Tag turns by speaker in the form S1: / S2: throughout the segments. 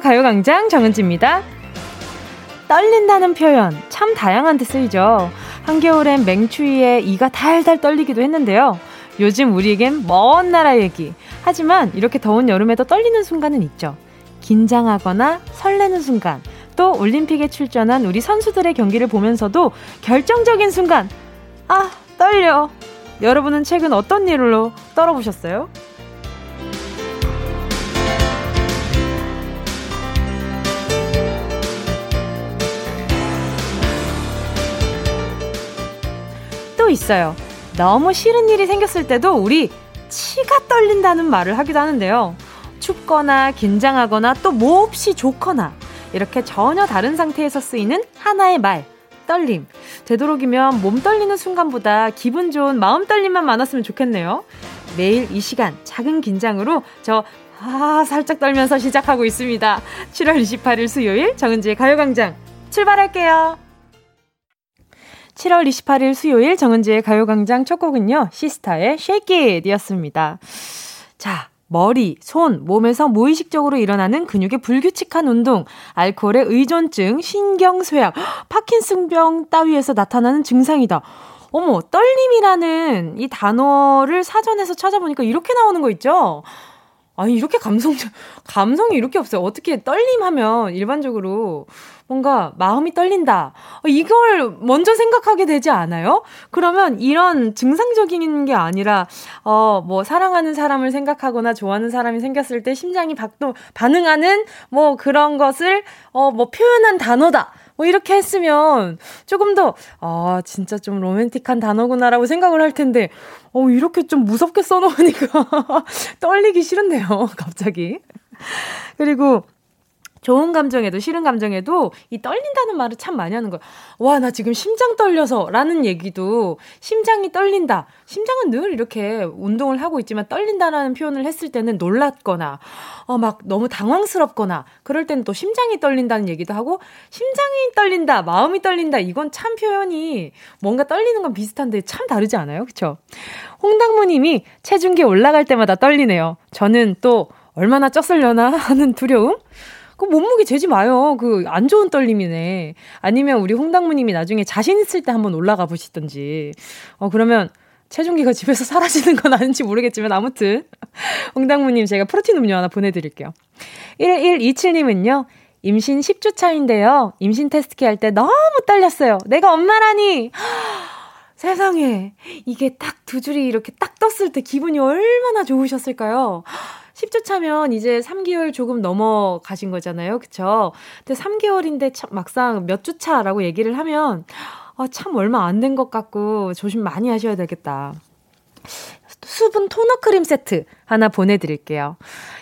S1: 가요광장 정은지입니다. 떨린다는 표현 참 다양한 데 쓰이죠. 한겨울엔 맹추위에 이가 달달 떨리기도 했는데요. 요즘 우리에겐 먼 나라 얘기. 하지만 이렇게 더운 여름에도 떨리는 순간은 있죠. 긴장하거나 설레는 순간, 또 올림픽에 출전한 우리 선수들의 경기를 보면서도 결정적인 순간, 아, 떨려. 여러분은 최근 어떤 일로 떨어보셨어요? 있어요. 너무 싫은 일이 생겼을 때도 우리 치가 떨린다는 말을 하기도 하는데요. 춥거나 긴장하거나 또 몹시 좋거나 이렇게 전혀 다른 상태에서 쓰이는 하나의 말. 떨림. 되도록이면 몸 떨리는 순간보다 기분 좋은 마음 떨림만 많았으면 좋겠네요. 매일 이 시간 작은 긴장으로 저 아, 살짝 떨면서 시작하고 있습니다. 7월 28일 수요일 정은지의 가요광장 출발할게요. 7월 28일 수요일 정은지의 가요광장 첫 곡은요, 시스타의 Shake It 이었습니다. 자, 머리, 손, 몸에서 무의식적으로 일어나는 근육의 불규칙한 운동, 알코올의 의존증, 신경쇠약, 파킨슨병 따위에서 나타나는 증상이다. 어머, 떨림이라는 이 단어를 사전에서 찾아보니까 이렇게 나오는 거 있죠? 아니, 이렇게 감성, 감성이 이렇게 없어요. 어떻게 떨림 하면 일반적으로 뭔가 마음이 떨린다. 어, 이걸 먼저 생각하게 되지 않아요? 그러면 이런 증상적인 게 아니라, 어, 뭐, 사랑하는 사람을 생각하거나 좋아하는 사람이 생겼을 때 심장이 박동, 반응하는 뭐 그런 것을, 어, 뭐 표현한 단어다. 뭐 이렇게 했으면 조금 더, 아, 진짜 좀 로맨틱한 단어구나라고 생각을 할 텐데, 어, 이렇게 좀 무섭게 써놓으니까 떨리기 싫은데요, 갑자기. 그리고 좋은 감정에도 싫은 감정에도 이 떨린다는 말을 참 많이 하는 거야. 와, 나 지금 심장 떨려서 라는 얘기도 심장이 떨린다. 심장은 늘 이렇게 운동을 하고 있지만 떨린다라는 표현을 했을 때는 놀랐거나, 어, 막 너무 당황스럽거나, 그럴 때는 또 심장이 떨린다는 얘기도 하고, 심장이 떨린다, 마음이 떨린다. 이건 참 표현이 뭔가 떨리는 건 비슷한데 참 다르지 않아요? 그쵸? 홍당무님이 체중계 올라갈 때마다 떨리네요. 저는 또 얼마나 쪘을려나 하는 두려움? 그 몸무게 재지 마요. 그 안 좋은 떨림이네. 아니면 우리 홍당무님이 나중에 자신 있을 때 한번 올라가 보시던지. 어 그러면 체중계가 집에서 사라지는 건 아닌지 모르겠지만 아무튼 홍당무님 제가 프로틴 음료 하나 보내드릴게요. 1127님은요. 임신 10주 차인데요. 임신 테스트키 할때 너무 떨렸어요. 내가 엄마라니. 세상에 이게 딱 두 줄이 이렇게 딱 떴을 때 기분이 얼마나 좋으셨을까요? 10주 차면 이제 3개월 조금 넘어가신 거잖아요. 그쵸? 근데 3개월인데 참 막상 몇 주 차라고 얘기를 하면, 아, 참 얼마 안 된 것 같고 조심 많이 하셔야 되겠다. 수분 토너 크림 세트 하나 보내드릴게요.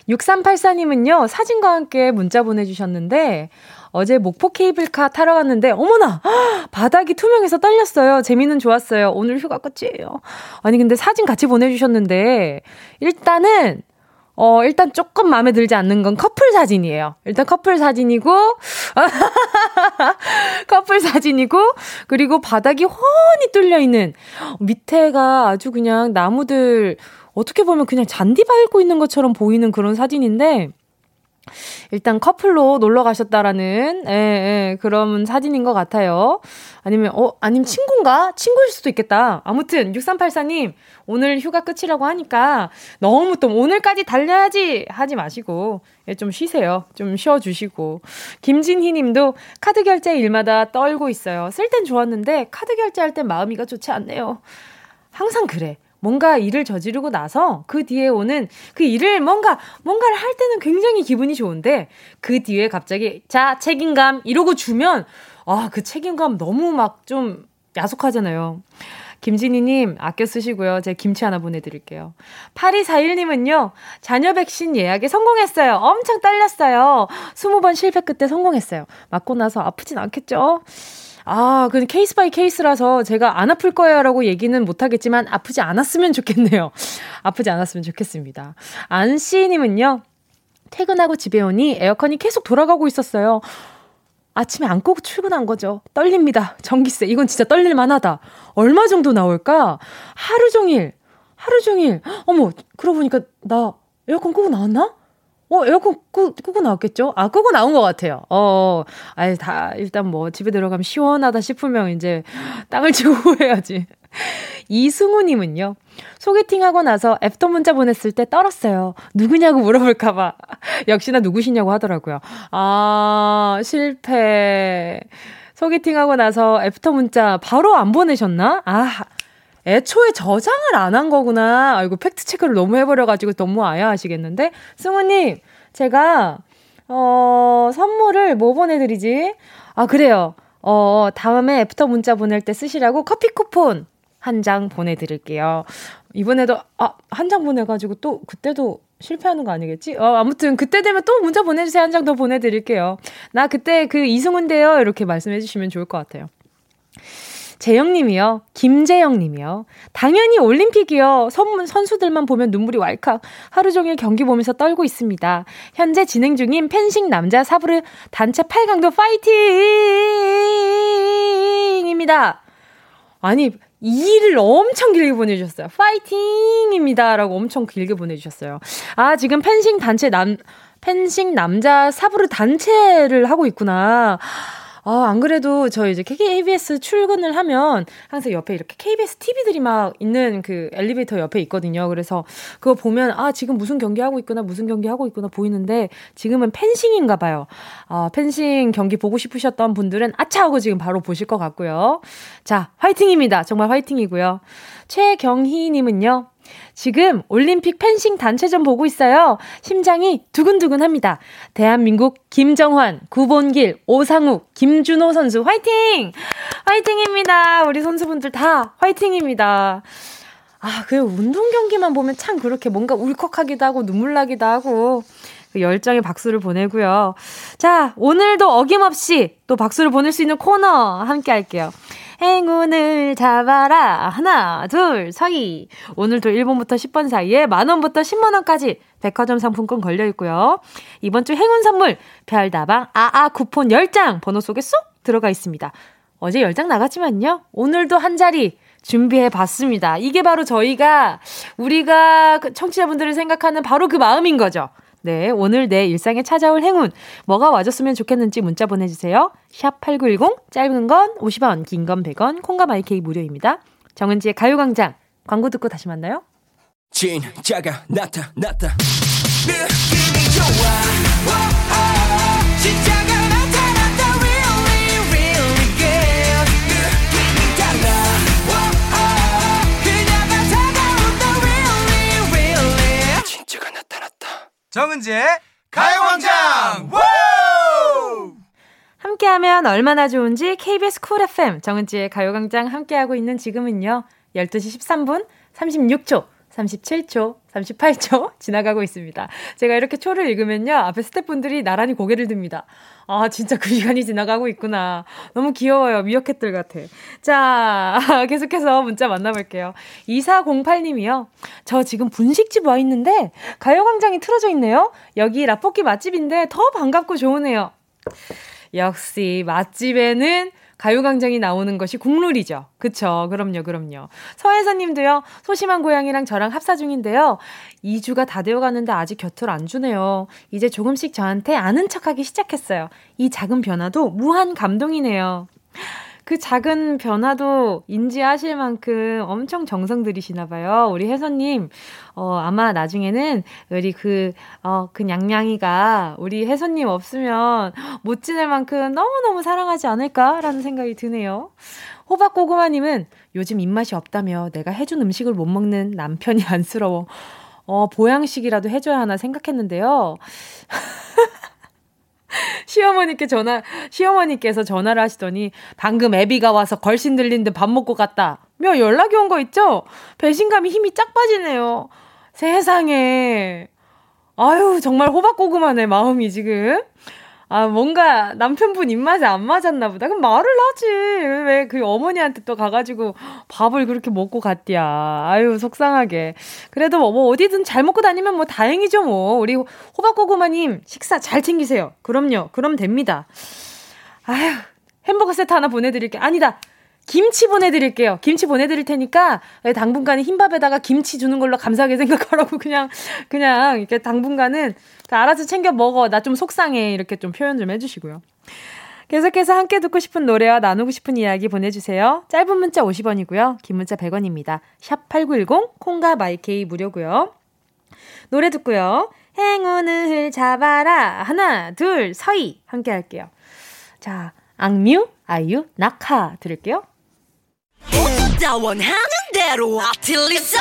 S1: 6384님은요, 사진과 함께 문자 보내주셨는데, 어제 목포 케이블카 타러 갔는데, 어머나! 바닥이 투명해서 떨렸어요. 재미는 좋았어요. 오늘 휴가 끝이에요. 아니, 근데 사진 같이 보내주셨는데, 일단은, 어, 일단 조금 마음에 들지 않는 건 커플 사진이에요. 일단 커플 사진이고, 커플 사진이고, 그리고 바닥이 훤히 뚫려 있는, 밑에가 아주 그냥 나무들, 어떻게 보면 그냥 잔디 밟고 있는 것처럼 보이는 그런 사진인데, 일단 커플로 놀러 가셨다라는 예, 예, 그런 사진인 것 같아요. 아니면 어 아니면 친구인가? 친구일 수도 있겠다. 아무튼 6384님 오늘 휴가 끝이라고 하니까 너무 또 오늘까지 달려야지 하지 마시고 예, 좀 쉬세요. 좀 쉬어 주시고. 김진희 님도 카드 결제 일마다 떨고 있어요. 쓸 땐 좋았는데 카드 결제할 땐 마음이가 좋지 않네요. 항상 그래. 뭔가 일을 저지르고 나서 그 뒤에 오는 그 일을 뭔가, 뭔가를 할 때는 굉장히 기분이 좋은데 그 뒤에 갑자기 자, 책임감 이러고 주면 아, 그 책임감 너무 막 좀 야속하잖아요. 김진희님, 아껴 쓰시고요. 제가 김치 하나 보내드릴게요. 8241님은요, 자녀 백신 예약에 성공했어요. 엄청 떨렸어요. 20번 실패 끝에 성공했어요. 맞고 나서 아프진 않겠죠? 아, 그 case by case라서 제가 안 아플 거예요라고 얘기는 못 하겠지만 아프지 않았으면 좋겠네요. 아프지 않았으면 좋겠습니다. 안 씨님은요, 퇴근하고 집에 오니 에어컨이 계속 돌아가고 있었어요. 아침에 안 끄고 출근한 거죠. 떨립니다. 전기세. 이건 진짜 떨릴만 하다. 얼마 정도 나올까? 하루 종일, 하루 종일. 어머, 그러고 보니까 나 에어컨 끄고 나왔나? 어, 에어컨 끄, 끄고 나왔겠죠? 아, 끄고 나온 것 같아요. 어, 아예 다, 일단 뭐, 집에 들어가면 시원하다 싶으면 이제 땅을 치고 해야지. 이승우님은요, 소개팅하고 나서 after 문자 보냈을 때 떨었어요. 누구냐고 물어볼까봐. 역시나 누구시냐고 하더라고요. 아, 실패. 소개팅하고 나서 after 문자 바로 안 보내셨나? 아, 애초에 저장을 안 한 거구나. 아이고, 팩트체크를 너무 해버려가지고 너무 아야하시겠는데? 승우님, 제가, 어, 선물을 뭐 보내드리지? 아, 그래요. 어, 다음에 애프터 문자 보낼 때 쓰시라고 커피 쿠폰 한 장 보내드릴게요. 이번에도, 아, 한 장 보내가지고 또, 그때도 실패하는 거 아니겠지? 어, 아무튼 그때 되면 또 문자 보내주세요. 한 장 더 보내드릴게요. 나 그때 그 이승훈데요. 이렇게 말씀해주시면 좋을 것 같아요. 재영님이요. 김재영님이요. 당연히 올림픽이요. 선, 선수들만 보면 눈물이 왈칵. 하루 종일 경기 보면서 떨고 있습니다. 현재 진행 중인 펜싱 남자 사브르 단체 8강도 파이팅입니다. 아니, 이일을 엄청 길게 보내주셨어요. 파이팅입니다. 라고 엄청 길게 보내주셨어요. 아, 지금 펜싱 단체 남, 펜싱 남자 사브르 단체를 하고 있구나. 아, 안 그래도 저 이제 KBS 출근을 하면 항상 옆에 이렇게 KBS TV들이 막 있는 그 엘리베이터 옆에 있거든요. 그래서 그거 보면 아, 지금 무슨 경기 하고 있구나, 무슨 경기 하고 있구나 보이는데 지금은 펜싱인가 봐요. 아, 펜싱 경기 보고 싶으셨던 분들은 아차 하고 지금 바로 보실 것 같고요. 자, 화이팅입니다. 정말 화이팅이고요. 최경희 님은요. 지금 올림픽 펜싱 단체전 보고 있어요. 심장이 두근두근 합니다. 대한민국 김정환, 구본길, 오상욱, 김준호 선수 화이팅! 화이팅입니다. 우리 선수분들 다 화이팅입니다. 아, 그 운동 경기만 보면 참 그렇게 뭔가 울컥하기도 하고 눈물 나기도 하고 그 열정의 박수를 보내고요. 자, 오늘도 어김없이 또 박수를 보낼 수 있는 코너 함께 할게요. 행운을 잡아라. 하나, 둘, 서희. 오늘도 1번부터 10번 사이에 만원부터 10만원까지 백화점 상품권 걸려 있고요. 이번 주 행운 선물, 별다방 아아 쿠폰 10장 번호 속에 쏙 들어가 있습니다. 어제 10장 나갔지만요. 오늘도 한 자리 준비해 봤습니다. 이게 바로 저희가, 우리가 그 청취자분들을 생각하는 바로 그 마음인 거죠. 네, 오늘 내 일상에 찾아올 행운. 뭐가 와줬으면 좋겠는지 문자 보내주세요. 샵 8910, 짧은 건 50원, 긴 건 100원, 콩과 마이케이 무료입니다. 정은지의 가요광장. 광고 듣고 다시 만나요. 진짜가 나타났다. 느낌이 좋아. 오, 오, 진짜 정은지의 가요광장! 함께하면 얼마나 좋은지 KBS 쿨 FM 정은지의 가요광장 함께하고 있는 지금은요 12시 13분 36초 37초, 38초 지나가고 있습니다. 제가 이렇게 초를 읽으면요. 앞에 스태프분들이 나란히 고개를 듭니다. 아, 진짜 그 시간이 지나가고 있구나. 너무 귀여워요. 미어캣들 같아. 자, 계속해서 문자 만나볼게요. 2408님이요. 저 지금 분식집 와 있는데 가요광장이 틀어져 있네요. 여기 라볶이 맛집인데 더 반갑고 좋으네요. 역시 맛집에는 가요광장이 나오는 것이 국룰이죠. 그쵸. 그럼요, 그럼요. 서혜선님도요, 소심한 고양이랑 저랑 합사 중인데요. 2주가 다 되어 가는데 아직 곁을 안 주네요. 이제 조금씩 저한테 아는 척 하기 시작했어요. 이 작은 변화도 무한 감동이네요. 그 작은 변화도 인지하실 만큼 엄청 정성 들이시나 봐요. 우리 혜선님, 어, 아마 나중에는 우리 그, 어, 그 냥냥이가 우리 혜선님 없으면 못 지낼 만큼 너무너무 사랑하지 않을까라는 생각이 드네요. 호박고구마님은 요즘 입맛이 없다며 내가 해준 음식을 못 먹는 남편이 안쓰러워. 어, 보양식이라도 해줘야 하나 생각했는데요. 시어머니께 전화, 시어머니께서 전화를 하시더니 방금 애비가 와서 걸신 들린 듯 밥 먹고 갔다. 며 연락이 온 거 있죠? 배신감이 힘이 쫙 빠지네요. 세상에. 아유, 정말 호박고구마네, 마음이 지금. 아, 뭔가 남편분 입맛에 안 맞았나 보다. 그럼 말을 하지. 왜 그 어머니한테 또 가가지고 밥을 그렇게 먹고 갔디야. 아유, 속상하게. 그래도 뭐, 뭐 어디든 잘 먹고 다니면 뭐 다행이죠, 뭐. 우리 호박고구마님 식사 잘 챙기세요. 그럼요. 그럼 됩니다. 아유, 햄버거 세트 하나 보내드릴게. 아니다. 김치 보내드릴게요. 김치 보내드릴 테니까 당분간은 흰밥에다가 김치 주는 걸로 감사하게 생각하라고 그냥 그냥 이렇게 당분간은 알아서 챙겨 먹어. 나 좀 속상해. 이렇게 좀 표현 좀 해주시고요. 계속해서 함께 듣고 싶은 노래와 나누고 싶은 이야기 보내주세요. 짧은 문자 50원이고요. 긴 문자 100원입니다. 샵 8910, 콩과 마이케이 무료고요. 노래 듣고요. 행운을 잡아라. 하나, 둘, 서희. 함께 할게요. 자, 악뮤, 아이유, 낙하 들을게요. 원하는 대로 아틀리사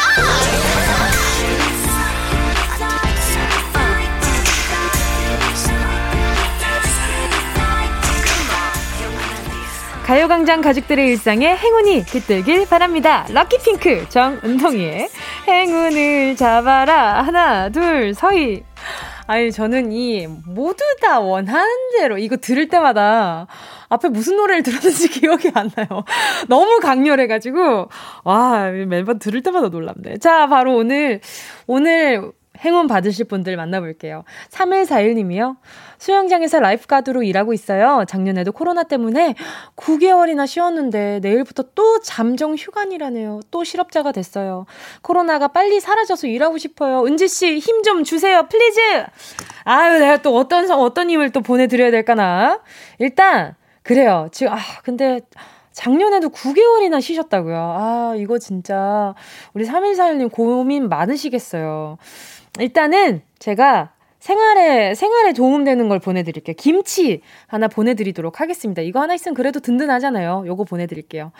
S1: 가요광장 가족들의 일상에 행운이 깃들길 바랍니다. 럭키핑크 정은동이의 행운을 잡아라. 하나, 둘, 서희. 아니, 저는 이 모두 다 원하는 대로 이거 들을 때마다 앞에 무슨 노래를 들었는지 기억이 안 나요. 너무 강렬해가지고, 와, 매번 들을 때마다 놀랍네. 자, 바로 오늘, 오늘 행운 받으실 분들 만나볼게요. 3141님이요. 수영장에서 lifeguard로 일하고 있어요. 작년에도 코로나 때문에 9개월이나 쉬었는데 내일부터 또 잠정 휴관이라네요. 또 실업자가 됐어요. 코로나가 빨리 사라져서 일하고 싶어요. 은지 씨, 힘 좀 주세요. please! 아유, 내가 또 어떤, 어떤 힘을 또 보내 드려야 될까나. 일단, 그래요. 지금, 아, 근데, 작년에도 9개월이나 쉬셨다고요. 아, 이거 진짜, 우리 3141님 고민 많으시겠어요. 일단은 제가 생활에, 생활에 도움되는 걸 보내드릴게요. 김치 하나 보내드리도록 하겠습니다. 이거 하나 있으면 그래도 든든하잖아요. 요거 보내드릴게요.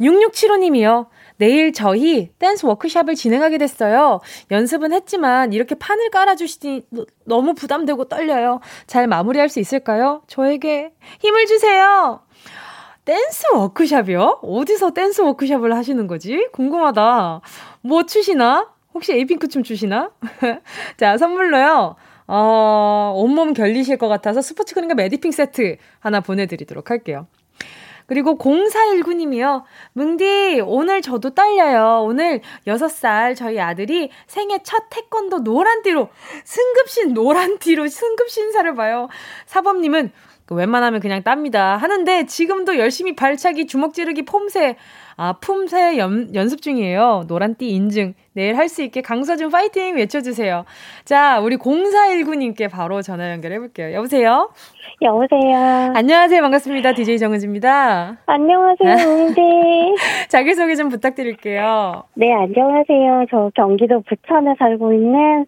S1: 6675님이요. 내일 저희 댄스 워크샵을 진행하게 됐어요. 연습은 했지만 이렇게 판을 깔아주시니 너무 부담되고 떨려요. 잘 마무리할 수 있을까요? 저에게 힘을 주세요. 댄스 워크샵이요? 어디서 댄스 워크샵을 하시는 거지? 궁금하다. 뭐 추시나? 혹시 에이핑크 춤 추시나? 자, 선물로요. 어, 온몸 결리실 것 같아서 스포츠 크림과 메디핑 세트 하나 보내드리도록 할게요. 그리고 0419님이요. 뭉디, 오늘 저도 떨려요. 오늘 6살 저희 아들이 생애 첫 태권도 노란띠로, 승급신 노란띠로 승급 신사를 봐요. 사범님은 웬만하면 그냥 땁니다. 하는데 지금도 열심히 발차기, 주먹 찌르기, 폼새, 아, 품새 연, 연습 중이에요. 노란띠 인증. 내일 할 수 있게 강서준 파이팅 외쳐주세요. 자, 우리 0419님께 바로 전화 연결해볼게요. 여보세요?
S2: 여보세요?
S1: 안녕하세요. 반갑습니다. DJ 정은지입니다.
S2: 안녕하세요, 은지.
S1: 자기소개 좀 부탁드릴게요.
S2: 네, 안녕하세요. 저 경기도 부천에 살고 있는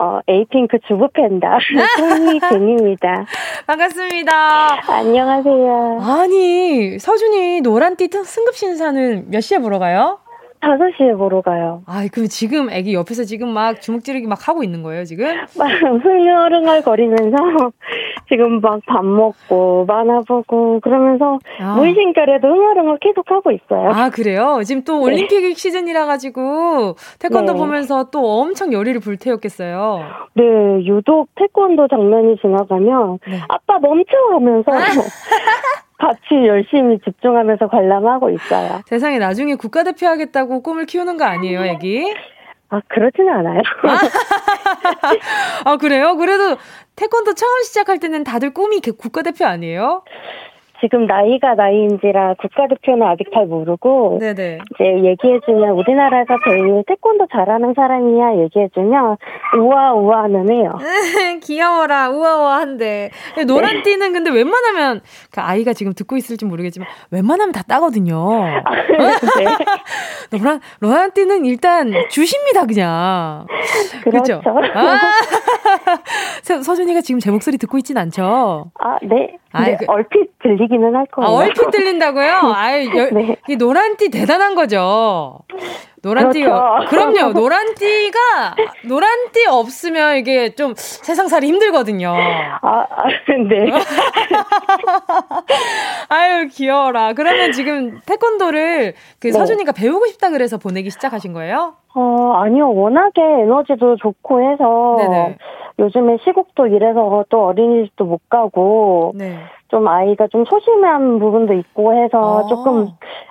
S2: 어, 에이핑크 주부 팬다. 송희진입니다.
S1: 반갑습니다.
S2: 안녕하세요.
S1: 아니, 서준이 노란띠 승급 신사는 몇 시에 보러 가요?
S2: 5시에 보러 가요.
S1: 아, 그럼 지금 애기 옆에서 지금 막 주먹 찌르기 막 하고 있는 거예요, 지금?
S2: 막 흥얼흥얼 거리면서 지금 막 밥 먹고 만화 보고 그러면서 아. 무의식결에도 흥얼흥얼 계속 하고 있어요.
S1: 아, 그래요? 지금 또 네. 올림픽 네. 시즌이라 가지고 태권도 네. 보면서 또 엄청 열의를 불태웠겠어요.
S2: 네, 유독 태권도 장면이 지나가면 네. 아빠 멈춰 하면서 같이 열심히 집중하면서 관람하고 있어요.
S1: 세상에 나중에 국가대표 하겠다고 꿈을 키우는 거 아니에요, 애기?
S2: 아, 그렇지는 않아요.
S1: 아, 그래요? 그래도 태권도 처음 시작할 때는 다들 꿈이 국가대표 아니에요?
S2: 지금 나이가 나이인지라 국가대표는 아직 잘 모르고 네네. 이제 얘기해주면 우리나라에서 제일 태권도 잘하는 사람이야 얘기해주면 우아우아는 해요.
S1: 귀여워라 우아우아한데 노란 띠는 근데 웬만하면 그 아이가 지금 듣고 있을지 모르겠지만 웬만하면 다 따거든요. 네. 노란 노란 띠는 일단 주십니다 그냥.
S2: 그렇죠. 그렇죠? 아~
S1: 서준이가 지금 제 목소리 듣고 있진 않죠?
S2: 아 네. 아, 네, 그, 얼핏 들리 기는 할 거예요.
S1: 아, 얼핏 들린다고요? 아이, 네. 이 노란띠 대단한 거죠. 노란띠가. 그렇죠. 그럼요. 노란띠가, 노란띠 없으면 이게 좀 세상 살이 힘들거든요.
S2: 아, 아 네.
S1: 아유, 귀여워라. 그러면 지금 태권도를 그 네. 서준이가 배우고 싶다 그래서 보내기 시작하신 거예요?
S2: 어, 아니요. 워낙에 에너지도 좋고 해서. 네네. 요즘에 시국도 이래서 또 어린이집도 못 가고 네. 좀 아이가 좀 소심한 부분도 있고 해서 아. 조금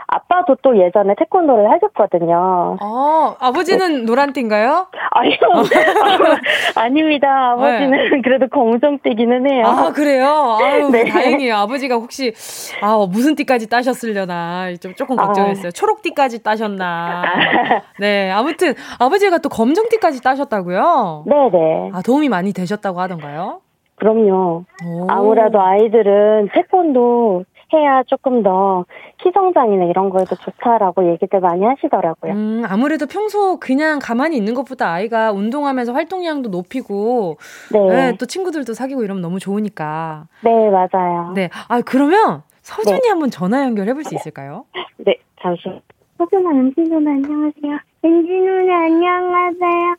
S2: 아빠도 또 예전에 태권도를 하셨거든요.
S1: 어, 아버지는 네. 노란띠인가요?
S2: 아니요. 아닙니다. 아버지는 네. 그래도 검정띠기는 해요.
S1: 아, 그래요? 아유, 네. 다행이에요. 아버지가 혹시, 아, 무슨 띠까지 따셨으려나. 좀, 조금 걱정했어요. 아. 초록띠까지 따셨나. 네, 아무 튼, 아버지가 또 검정띠까지 따셨다고요?
S2: 네네.
S1: 아, 도움이 많이 되셨다고 하던가요?
S2: 그럼요. 오. 아무래도 아이들은 태권도 해야 조금 더 키성장이나 이런 거에도 좋다라고 얘기들 많이 하시더라고요.
S1: 음, 아무래도 평소 그냥 가만히 있는 것보다 아이가 운동하면서 활동량도 높이고, 네. 네, 또 친구들도 사귀고 이러면 너무 좋으니까.
S2: 네, 맞아요.
S1: 네. 아, 그러면 서준이 네. 한번 전화 연결해 볼 수 있을까요?
S2: 네, 잠시만. 서준아, 누나 안녕하세요. 은지 누나 안녕하세요.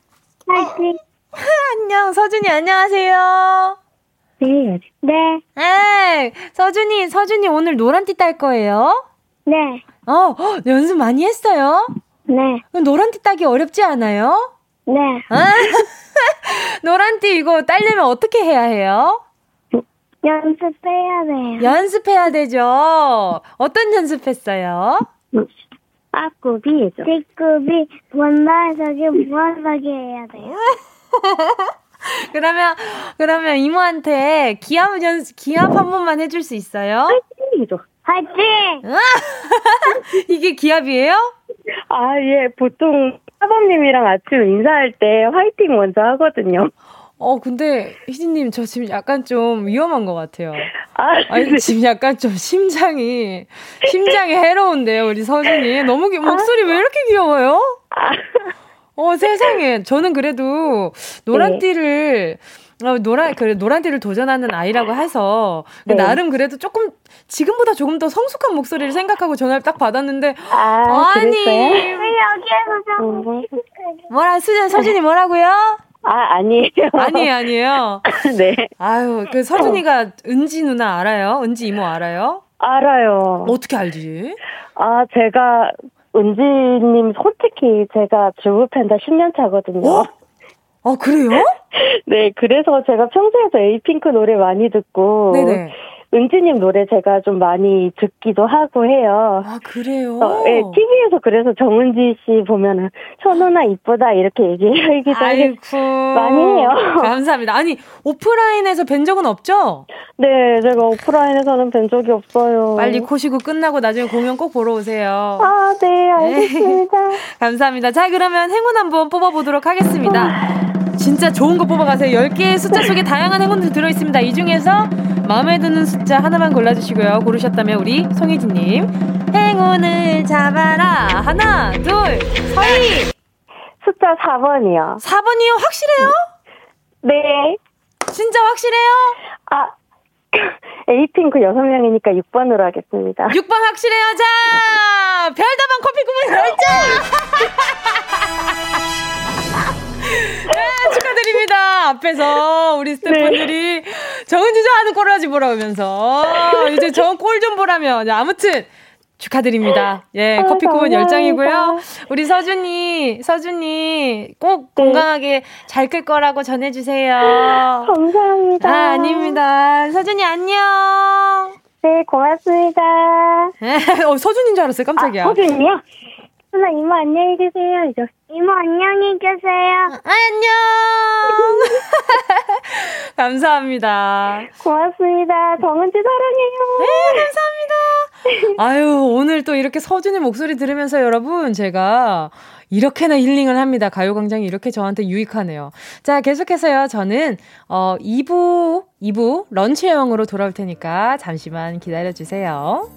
S2: 화이팅. 어.
S1: 안녕, 서준이 안녕하세요.
S2: 네. 네.
S1: 에 서준이, 서준이 오늘 노란띠 딸 거예요?
S2: 네.
S1: 어, 연습 많이 했어요?
S2: 네.
S1: 노란띠 따기 어렵지 않아요?
S2: 네. 아,
S1: 노란띠 이거 따려면 어떻게 해야 해요?
S2: 연습해야 돼요.
S1: 연습해야 되죠. 어떤 연습했어요?
S2: 앞굽이, 뒷굽이, 원발서기, 무한서기 해야 돼요.
S1: 그러면 그러면 이모한테 기합 연 기합 한 번만 해줄 수 있어요?
S2: 화이팅이죠. 화이팅!
S1: 이게 기합이에요?
S2: 아, 예. 보통 사범님이랑 아침 인사할 때 화이팅 먼저 하거든요.
S1: 어, 근데, 희진님, 저 지금 약간 좀 위험한 것 같아요. 아, 아니, 지금 약간 좀 심장이, 심장이 해로운데요, 우리 서준이. 너무, 목소리 왜 이렇게 귀여워요? 아. 어, 세상에. 저는 그래도 노란띠를 네. 어, 노란, 그, 노란띠를 도전하는 아이라고 해서, 네. 나름 그래도 조금, 지금보다 조금 더 성숙한 목소리를 생각하고 전화를 딱 받았는데,
S2: 아, 니왜
S1: 여기에서 좀. 음. 뭐라, 수진, 서진이 뭐라고요?
S2: 아, 아니에요.
S1: 아니에요, 아니에요.
S2: 네.
S1: 아유, 그 서준이가 은지 누나 알아요? 은지 이모 알아요?
S2: 알아요.
S1: 어떻게 알지?
S2: 아, 제가 은지님 솔직히 제가 주부팬다 10년 차거든요. 어?
S1: 아, 그래요?
S2: 네, 그래서 제가 평소에도 에이핑크 노래 많이 듣고 네네. 은지님 노래 제가 좀 많이 듣기도 하고 해요.
S1: 아, 그래요?
S2: 어, 네, TV에서 그래서 정은지 씨 보면은, 천우나 이쁘다, 이렇게 얘기하기도 아이고. 많이 해요.
S1: 감사합니다. 아니, 오프라인에서 뵌 적은 없죠?
S2: 네, 제가 오프라인에서는 뵌 적이 없어요.
S1: 빨리 코시고 끝나고 나중에 공연 꼭 보러 오세요.
S2: 아, 네, 알겠습니다. 네.
S1: 감사합니다. 자, 그러면 행운 한번 뽑아보도록 하겠습니다. 진짜 좋은 거 뽑아가세요. 10개의 숫자 속에 다양한 행운들 들어있습니다. 이 중에서 마음에 드는 숫자 하나만 골라주시고요. 고르셨다면 우리 송혜진님. 행운을 잡아라. 하나, 둘, 서희.
S2: 숫자 4번이요.
S1: 4번이요? 확실해요?
S2: 네.
S1: 진짜 확실해요?
S2: 아, 에이핑크 6명이니까 6번으로 하겠습니다.
S1: 6번 확실해요. 자, 별다방 커피 구분 결정! 네, 축하드립니다. 앞에서 우리 스태프분들이 네. 정은지 좀 하는 꼴을 하지 보라 하면서 이제 저꼴좀 보라며. 아무튼 축하드립니다. 예, 아, 커피 쿠폰 10장이고요. 우리 서준이, 서준이 꼭 네. 건강하게 잘 클 거라고 전해주세요.
S2: 감사합니다.
S1: 아, 아닙니다. 서준이 안녕.
S2: 네, 고맙습니다.
S1: 어, 서준인 줄 알았어요. 깜짝이야.
S2: 아, 서준이요? 누나 이모 안녕히 계세요. 이제 이모 안녕히 계세요.
S1: 아, 안녕. 감사합니다.
S2: 고맙습니다. 정은지 사랑해요.
S1: 네, 감사합니다. 아유, 오늘 또 이렇게 서준의 목소리 들으면서 여러분, 제가 이렇게나 힐링을 합니다. 가요광장이 이렇게 저한테 유익하네요. 자, 계속해서요. 저는, 어, 2부, 2부 런치형으로 돌아올 테니까 잠시만 기다려주세요.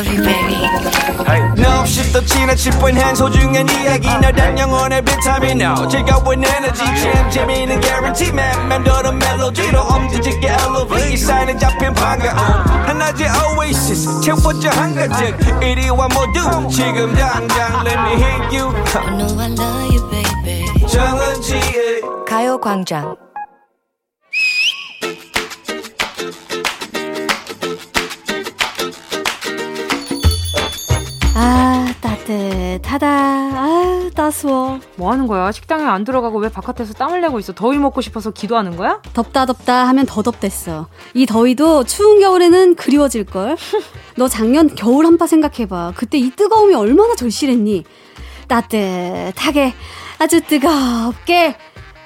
S3: Love you, baby. No, 없이 또 지나칠 뻔한 소중한 이야기 너란 영혼의 비타민 O 즐거운 에너지 참 재미있는 guarantee man. 맘대로 멜로디로 엄지짓게 elevate 이 사인에 잡힌 반가움 하나의 oasis 채워져 한가득 이리와 모두 지금 당장 let me hit you. I know I love you baby. 정은지의 가요광장
S4: 따뜻하다. 아, 따스워.
S1: 뭐 하는 거야? 식당에 안 들어가고 왜 바깥에서 땀을 내고 있어? 더위 먹고 싶어서 기도하는 거야?
S4: 덥다, 덥다 하면 더 덥댔어. 이 더위도 추운 겨울에는 그리워질걸? 너 작년 겨울 한파 생각해봐. 그때 이 뜨거움이 얼마나 절실했니? 따뜻하게, 아주 뜨겁게,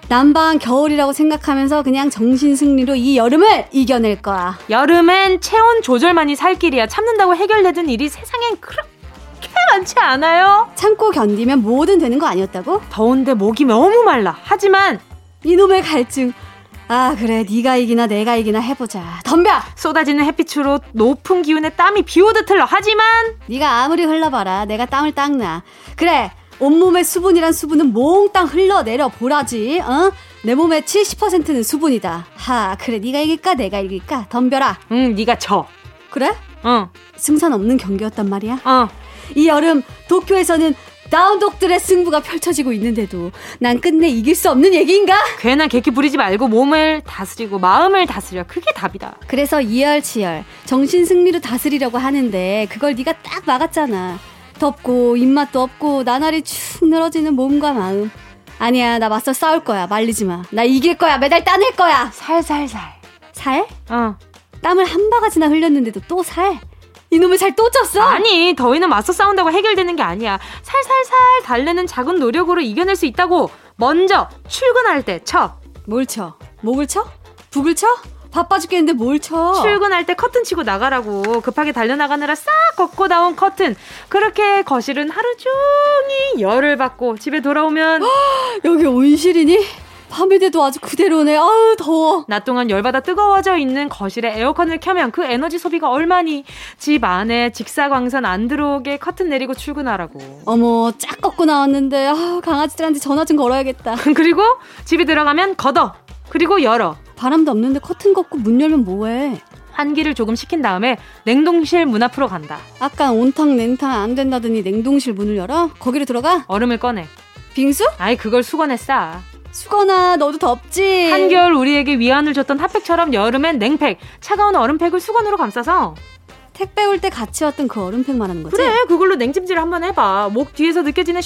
S4: 난방 겨울이라고 생각하면서 그냥 정신승리로 이 여름을 이겨낼 거야.
S1: 여름엔 체온 조절만이 살 길이야. 참는다고 해결되는 일이 세상엔 그렇게 많지 않아요?
S4: 참고 견디면 뭐든 되는 거 아니었다고?
S1: 더운데 목이 너무 말라. 하지만
S4: 이놈의 갈증. 아 그래. 네가 이기나 내가 이기나 해보자. 덤벼!
S1: 쏟아지는 햇빛으로 높은 기운에 땀이 비오듯 흘러. 하지만
S4: 네가 아무리 흘러봐라. 내가 땀을 닦나. 그래. 온몸의 수분이란 수분은 몽땅 흘러내려 보라지. 어? 내 몸의 70%는 수분이다. 하 그래. 네가 이길까? 내가 이길까? 덤벼라.
S1: 응 네가 져.
S4: 그래?
S1: 어.
S4: 승산 없는 경기였단 말이야?
S1: 어
S4: 이 여름 도쿄에서는 다운독들의 승부가 펼쳐지고 있는데도 난 끝내 이길 수 없는 얘기인가?
S1: 괜한 객기 부리지 말고 몸을 다스리고 마음을 다스려 그게 답이다.
S4: 그래서 이열치열 정신 승리로 다스리려고 하는데 그걸 네가 딱 막았잖아. 덥고 입맛도 없고 나날이 축 늘어지는 몸과 마음. 아니야 나 맞서 싸울 거야 말리지 마. 나 이길 거야 메달 따낼 거야.
S1: 살살살.
S4: 살?
S1: 어.
S4: 땀을 한 바가지나 흘렸는데도 또 살? 이놈의 살 또 쪘어?
S1: 아니 더위는 맞서 싸운다고 해결되는 게 아니야. 살살살 달래는 작은 노력으로 이겨낼 수 있다고. 먼저 출근할 때 쳐.
S4: 뭘 쳐? 목을 쳐? 북을 쳐? 바빠 죽겠는데 뭘 쳐?
S1: 출근할 때 커튼 치고 나가라고 급하게 달려나가느라 싹 걷고 나온 커튼 그렇게 거실은 하루 종일 열을 받고 집에 돌아오면
S4: 여기 온실이니? 밤이 돼도 아주 그대로네. 아우 더워.
S1: 낮 동안 열받아 뜨거워져 있는 거실에 에어컨을 켜면 그 에너지 소비가 얼마니? 집 안에 직사광선 안 들어오게 커튼 내리고 출근하라고.
S4: 어머 짝 걷고 나왔는데 아 강아지들한테 전화 좀 걸어야겠다.
S1: 그리고 집에 들어가면 걷어. 그리고 열어.
S4: 바람도 없는데 커튼 걷고 문 열면 뭐해?
S1: 환기를 조금 시킨 다음에 냉동실 문 앞으로 간다.
S4: 아까 온탕 냉탕 안 된다더니 냉동실 문을 열어? 거기로 들어가?
S1: 얼음을 꺼내.
S4: 빙수?
S1: 아이 그걸 수건에 싸.
S4: 수건아 너도 덥지?
S1: 한겨울 우리에게 위안을 줬던 핫팩처럼 여름엔 냉팩, 차가운 얼음팩을 수건으로 감싸서
S4: 택배 올 때 같이 왔던 그 얼음팩 말하는 거지?
S1: 그래 그걸로 냉찜질 한번 해봐. 목 뒤에서 느껴지는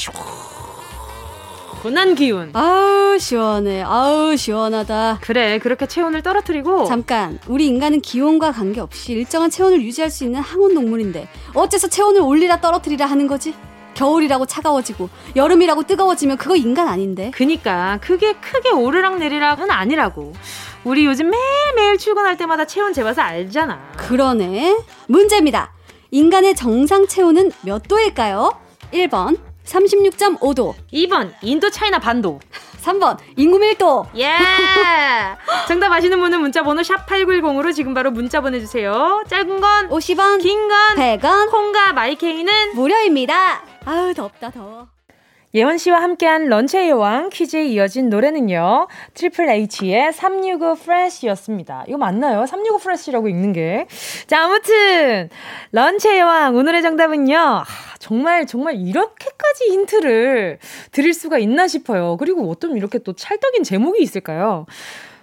S1: 시원한 기운.
S4: 아우 시원해. 아우 시원하다.
S1: 그래 그렇게 체온을 떨어뜨리고
S4: 잠깐 우리 인간은 기온과 관계없이 일정한 체온을 유지할 수 있는 항온 동물인데 어째서 체온을 올리라 떨어뜨리라 하는 거지? 겨울이라고 차가워지고 여름이라고 뜨거워지면 그거 인간 아닌데.
S1: 그니까 그게 크게 오르락 내리락은 아니라고. 우리 요즘 매일매일 출근할 때마다 체온 재봐서 알잖아.
S4: 그러네. 문제입니다. 인간의 정상 체온은 몇 도일까요? 1번 36.5도.
S1: 2번 인도 차이나 반도.
S4: 3번 인구 밀도.
S1: 예! 정답 아시는 분은 문자 번호 샵 8910으로 지금 바로 문자 보내 주세요. 짧은 건
S4: 50원,
S1: 긴 건
S4: 100원,
S1: 콩과 마이케이는
S4: 무료입니다. 아우 덥다 더워.
S1: 예원 씨와 함께한 런치의 여왕 퀴즈에 이어진 노래는요. 트리플 H의 365 FRESH였습니다. 이거 맞나요? 365 FRESH라고 읽는 게. 자, 아무튼 런치의 여왕 오늘의 정답은요. 아, 정말 정말 이렇게까지 힌트를 드릴 수가 있나 싶어요. 그리고 어쩜 이렇게 또 찰떡인 제목이 있을까요?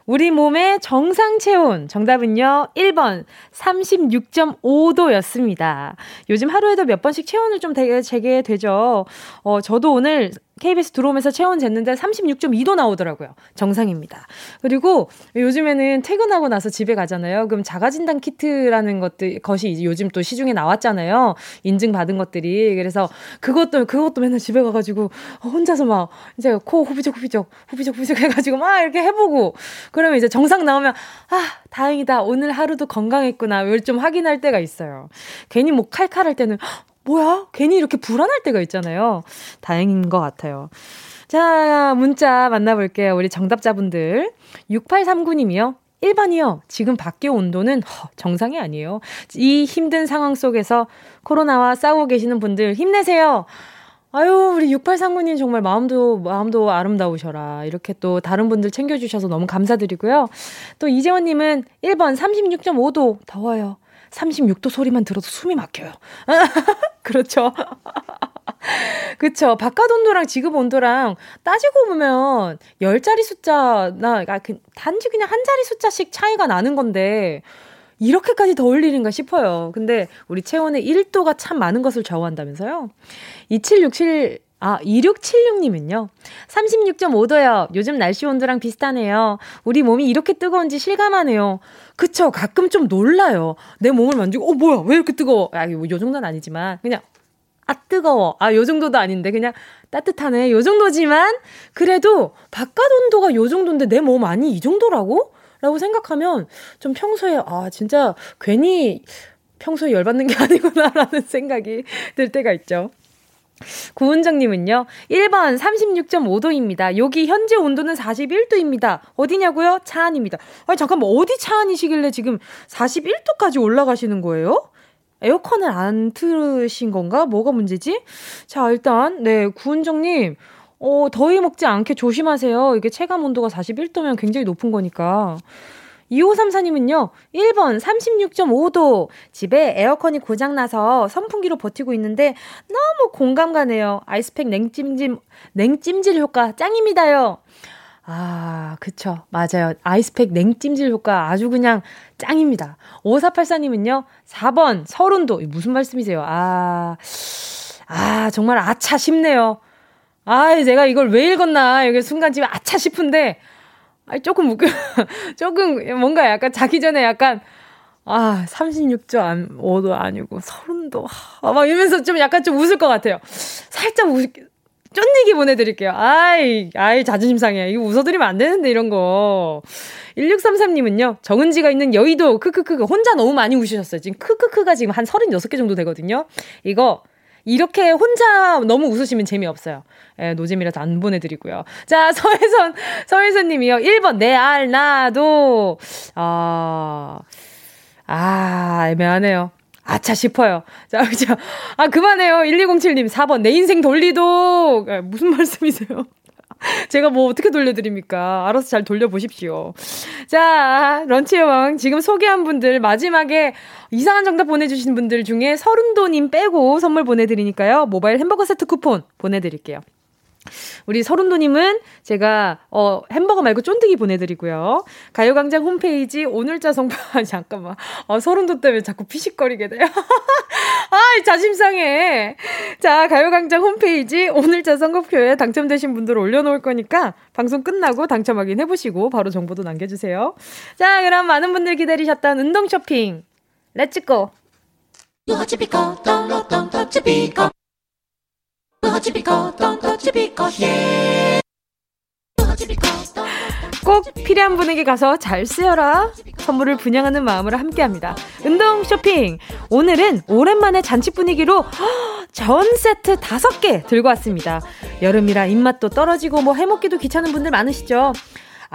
S1: 우리 몸의 정상 체온 정답은요. 1번 36.5도였습니다. 요즘 하루에도 몇 번씩 체온을 좀 되게 재게 되죠. 어, 저도 오늘 KBS 들어오면서 체온 쟀는데 36.2도 나오더라고요. 정상입니다. 그리고 요즘에는 퇴근하고 나서 집에 가잖아요. 그럼 자가진단 키트라는 것들, 것이 요즘 또 시중에 나왔잖아요. 인증받은 것들이. 그래서 그것도, 그것도 맨날 집에 가가지고 혼자서 막 이제 코 후비적 후비적, 후비적 후비적 해가지고 막 이렇게 해보고 그러면 이제 정상 나오면 아, 다행이다. 오늘 하루도 건강했구나. 이걸 좀 확인할 때가 있어요. 괜히 뭐 칼칼할 때는 뭐야? 괜히 이렇게 불안할 때가 있잖아요. 다행인 것 같아요. 자, 문자 만나볼게요. 우리 정답자분들. 6839님이요. 1번이요. 지금 밖의 온도는 허, 정상이 아니에요. 이 힘든 상황 속에서 코로나와 싸우고 계시는 분들 힘내세요. 아유, 우리 6839님 정말 마음도, 마음도 아름다우셔라. 이렇게 또 다른 분들 챙겨주셔서 너무 감사드리고요. 또 이재원님은 1번 36.5도 더워요. 36도 소리만 들어도 숨이 막혀요. 그렇죠. 그쵸. 바깥 온도랑 지금 온도랑 따지고 보면 10자리 숫자나, 아, 그, 단지 그냥 한 자리 숫자씩 차이가 나는 건데, 이렇게까지 더울 일인가 싶어요. 근데 우리 체온의 1도가 참 많은 것을 좌우한다면서요? 2767 아, 2676님은요. 36.5도요. 요즘 날씨 온도랑 비슷하네요. 우리 몸이 이렇게 뜨거운지 실감하네요. 그쵸. 가끔 좀 놀라요. 내 몸을 만지고, 어, 뭐야. 왜 이렇게 뜨거워? 아, 요 정도는 아니지만, 그냥, 아, 뜨거워. 아, 요 정도도 아닌데, 그냥 따뜻하네. 요 정도지만, 그래도 바깥 온도가 요 정도인데 내 몸 아니 이 정도라고? 라고 생각하면 좀 평소에, 아, 진짜 괜히 평소에 열받는 게 아니구나라는 생각이 들 때가 있죠. 구은정님은요, 1번 36.5도입니다. 여기 현재 온도는 41도입니다. 어디냐고요? 차 안입니다. 아니, 잠깐만, 어디 차 안이시길래 지금 41도까지 올라가시는 거예요? 에어컨을 안 틀으신 건가? 뭐가 문제지? 자, 일단, 네, 구은정님, 어, 더위 먹지 않게 조심하세요. 이게 체감 온도가 41도면 굉장히 높은 거니까. 2534님은요, 1번 36.5도. 집에 에어컨이 고장나서 선풍기로 버티고 있는데 너무 공감 가네요. 아이스팩 냉찜질, 냉찜질 효과 짱입니다요. 아, 그쵸. 맞아요. 아이스팩 냉찜질 효과 아주 그냥 짱입니다. 5484님은요, 4번 서른도. 무슨 말씀이세요? 아, 아, 정말 아차 싶네요. 아, 제가 이걸 왜 읽었나. 이게 순간 지금 아차 싶은데, 아니, 조금 웃겨. 조금, 뭔가 약간 자기 전에 약간, 아, 36조 안, 5도 아니고, 30도. 아, 막 이러면서 좀 약간 좀 웃을 것 같아요. 살짝 웃, 쫀얘기 보내드릴게요. 아이, 아이, 자존심 상해. 이거 웃어드리면 안 되는데, 이런 거. 1633님은요, 정은지가 있는 여의도, 크크크, 혼자 너무 많이 우시셨어요. 지금 크크크가 지금 한 36개 정도 되거든요. 이거, 이렇게 혼자 너무 웃으시면 재미없어요. 예, 노잼이라서 안 보내드리고요. 자, 서혜선, 서혜선 님이요. 1번, 내 알, 나도, 아, 아, 애매하네요. 아차 싶어요. 자, 그죠. 아, 그만해요. 1207님. 4번, 내 인생 돌리도. 아, 무슨 말씀이세요? 제가 뭐 어떻게 돌려드립니까? 알아서 잘 돌려보십시오. 자, 런치의 왕. 지금 소개한 분들 마지막에 이상한 정답 보내주신 분들 중에 서른도님 빼고 선물 보내드리니까요. 모바일 햄버거 세트 쿠폰 보내드릴게요. 우리 서른도님은 제가 어 햄버거 말고 쫀득이 보내드리고요. 가요광장 홈페이지 오늘자 성표 잠깐만 어 서른도 때문에 자꾸 피식거리게 돼요. 아 자심상해. 자 가요광장 홈페이지 오늘자 선거표에 당첨되신 분들 올려놓을 거니까 방송 끝나고 당첨 확인해 보시고 바로 정보도 남겨주세요. 자 그럼 많은 분들 기다리셨던 운동 쇼핑 let's go. 꼭 필요한 분에게 가서 잘 쓰여라. 선물을 분양하는 마음으로 함께합니다. 운동 쇼핑. 오늘은 오랜만에 잔치 분위기로 전 세트 다섯 개 들고 왔습니다. 여름이라 입맛도 떨어지고 뭐 해먹기도 귀찮은 분들 많으시죠?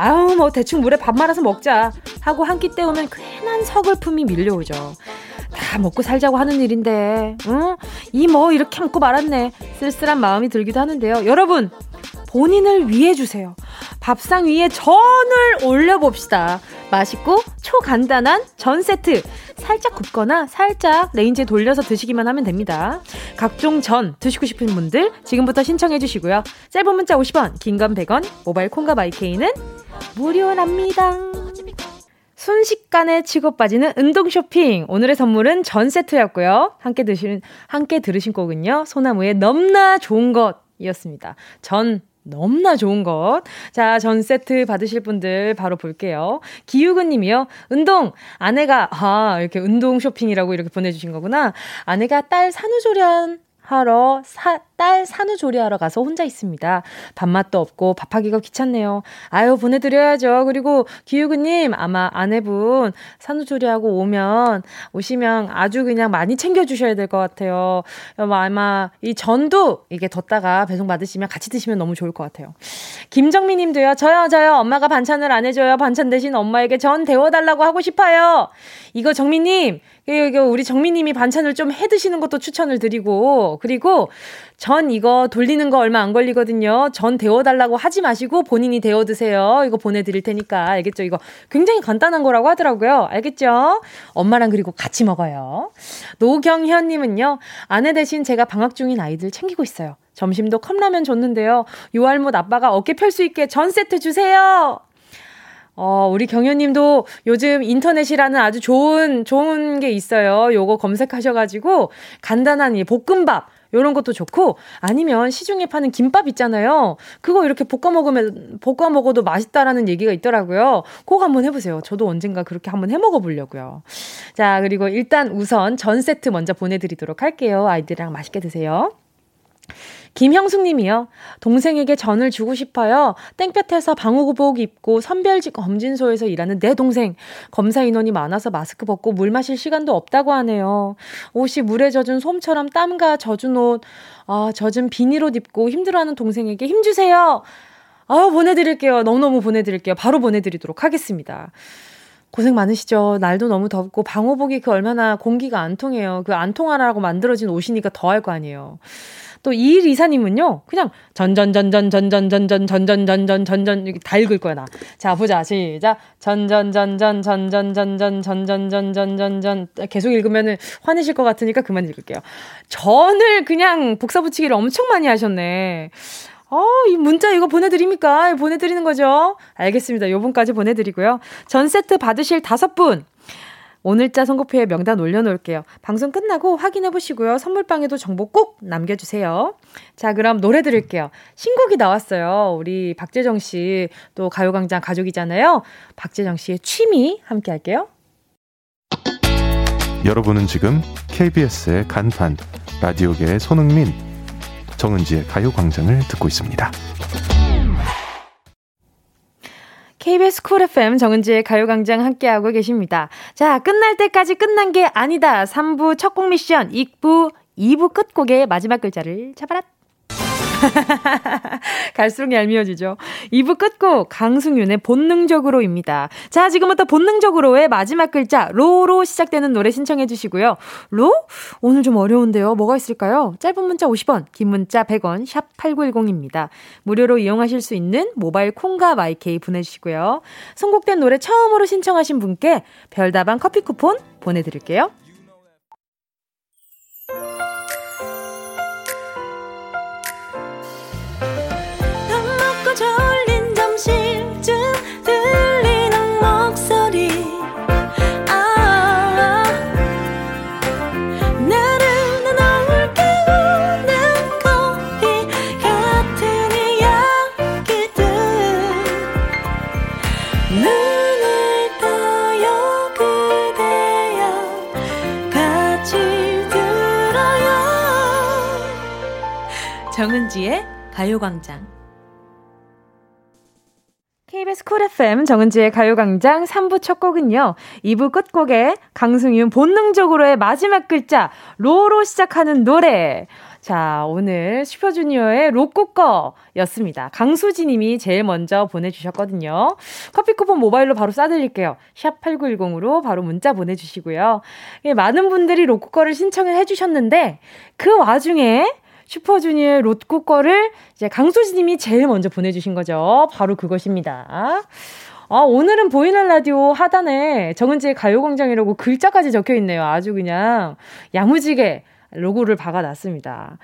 S1: 아우 뭐 대충 물에 밥 말아서 먹자 하고 한 끼 때우면 괜한 서글픔이 밀려오죠. 다 먹고 살자고 하는 일인데, 응? 이 뭐 이렇게 먹고 말았네. 쓸쓸한 마음이 들기도 하는데요. 여러분, 본인을 위해 주세요. 밥상 위에 전을 올려봅시다. 맛있고 초간단한 전 세트. 살짝 굽거나 살짝 레인지에 돌려서 드시기만 하면 됩니다. 각종 전 드시고 싶은 분들 지금부터 신청해 주시고요. 짧은 문자 50원, 긴 건 100원, 모바일 콩과 마이케이는 무료랍니다. 순식간에 치고 빠지는 운동 쇼핑. 오늘의 선물은 전 세트였고요. 함께 드시는, 함께 들으신 곡은요. 소나무의 넘나 좋은 것이었습니다. 전 너무나 좋은 것. 자, 전 세트 받으실 분들 바로 볼게요. 기유근 님이요. 운동! 아내가, 아, 이렇게 운동 쇼핑이라고 이렇게 보내주신 거구나. 아내가 딸 산후조련 하러 사, 딸 산후조리하러 가서 혼자 있습니다. 밥맛도 없고 밥하기가 귀찮네요. 아유, 보내드려야죠. 그리고 기우구님, 아마 아내분 산후조리하고 오면, 오시면 아주 그냥 많이 챙겨주셔야 될 것 같아요. 아마 이 전도 이게 뒀다가 배송 받으시면 같이 드시면 너무 좋을 것 같아요. 김정민 님도요, 저요, 저요. 엄마가 반찬을 안 해줘요. 반찬 대신 엄마에게 전 데워달라고 하고 싶어요. 이거 정민님, 우리 정민님이 반찬을 좀 해 드시는 것도 추천을 드리고, 그리고 전 이거 돌리는 거 얼마 안 걸리거든요. 전 데워달라고 하지 마시고 본인이 데워 드세요. 이거 보내드릴 테니까. 알겠죠? 이거 굉장히 간단한 거라고 하더라고요. 알겠죠? 엄마랑 그리고 같이 먹어요. 노경현님은요, 아내 대신 제가 방학 중인 아이들 챙기고 있어요. 점심도 컵라면 줬는데요. 요알못 아빠가 어깨 펼 수 있게 전 세트 주세요. 어, 우리 경현님도 요즘 인터넷이라는 아주 좋은, 좋은 게 있어요. 요거 검색하셔가지고 간단한 이 볶음밥, 요런 것도 좋고 아니면 시중에 파는 김밥 있잖아요. 그거 이렇게 볶아 먹으면 볶아 먹어도 맛있다라는 얘기가 있더라고요. 꼭 한번 해 보세요. 저도 언젠가 그렇게 한번 해 먹어 보려고요. 자, 그리고 일단 우선 전 세트 먼저 보내 드리도록 할게요. 아이들이랑 맛있게 드세요. 김형숙 님이요. 동생에게 전을 주고 싶어요. 땡볕에서 방호구복 입고 선별직 검진소에서 일하는 내 동생. 검사 인원이 많아서 마스크 벗고 물 마실 시간도 없다고 하네요. 옷이 물에 젖은 솜처럼 땀과 젖은 옷, 아, 젖은 비닐옷 입고 힘들어하는 동생에게 힘주세요. 아, 보내드릴게요. 너무너무 보내드릴게요. 바로 보내드리도록 하겠습니다. 고생 많으시죠. 날도 너무 덥고 방호복이 그 얼마나 공기가 안 통해요. 그 안 통하라고 만들어진 옷이니까 더할 거 아니에요. 또 이일 이사님은요, 그냥 전전전전전전전전전전전전전전 이렇게 다 읽을 거야 나. 자 보자 시작. 전전전전전전전전전전전전전 계속 읽으면은 화내실 것 같으니까 그만 읽을게요. 전을 그냥 복사 붙이기를 엄청 많이 하셨네. 어, 이 문자 이거 보내드립니까? 보내드리는 거죠? 알겠습니다. 요분까지 보내드리고요. 전 세트 받으실 다섯 분. 오늘자 선곡표에 명단 올려놓을게요. 방송 끝나고 확인해보시고요. 선물방에도 정보 꼭 남겨주세요. 자, 그럼 노래 들을게요. 신곡이 나왔어요. 우리 박재정 씨, 또 가요광장 가족이잖아요. 박재정 씨의 취미 함께 할게요.
S5: 여러분은 지금 KBS의 간판, 라디오계의 손흥민, 정은지의 가요광장을 듣고 있습니다.
S1: KBS 쿨 FM 정은지의 가요광장 함께하고 계십니다. 자, 끝날 때까지 끝난 게 아니다. 3부 첫 곡 미션, 2부, 2부 끝곡의 마지막 글자를 잡아라. 갈수록 얄미워지죠. 2부 끝곡 강승윤의 본능적으로입니다. 자, 지금부터 본능적으로의 마지막 글자 로로 시작되는 노래 신청해 주시고요. 로? 오늘 좀 어려운데요. 뭐가 있을까요? 짧은 문자 50원, 긴 문자 100원, 샵 8910입니다. 무료로 이용하실 수 있는 모바일 콩과 마이케이 보내주시고요. 선곡된 노래 처음으로 신청하신 분께 별다방 커피 쿠폰 보내드릴게요. 정은지의 가요광장. KBS 쿨 FM 정은지의 가요광장 3부 첫 곡은요. 2부 끝곡에 강승윤 본능적으로의 마지막 글자 로로 시작하는 노래. 자, 오늘 슈퍼주니어의 로꾸거였습니다. 강수지 님이 제일 먼저 보내주셨거든요. 커피 쿠폰 모바일로 바로 쏴드릴게요. 샵 8910으로 바로 문자 보내주시고요. 예, 많은 분들이 로꾸거를 신청을 해주셨는데 그 와중에 슈퍼주니어의 로꾸거를 이제 강수지님이 제일 먼저 보내주신 거죠. 바로 그것입니다. 아, 오늘은 보이는 라디오 하단에 정은지의 가요광장이라고 글자까지 적혀 있네요. 아주 그냥 야무지게 로고를 박아놨습니다.